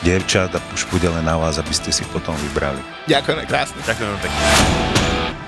dievčat a už bude len na vás, aby ste si potom vybrali. Ďakujeme krásne. Ďakujem pekne.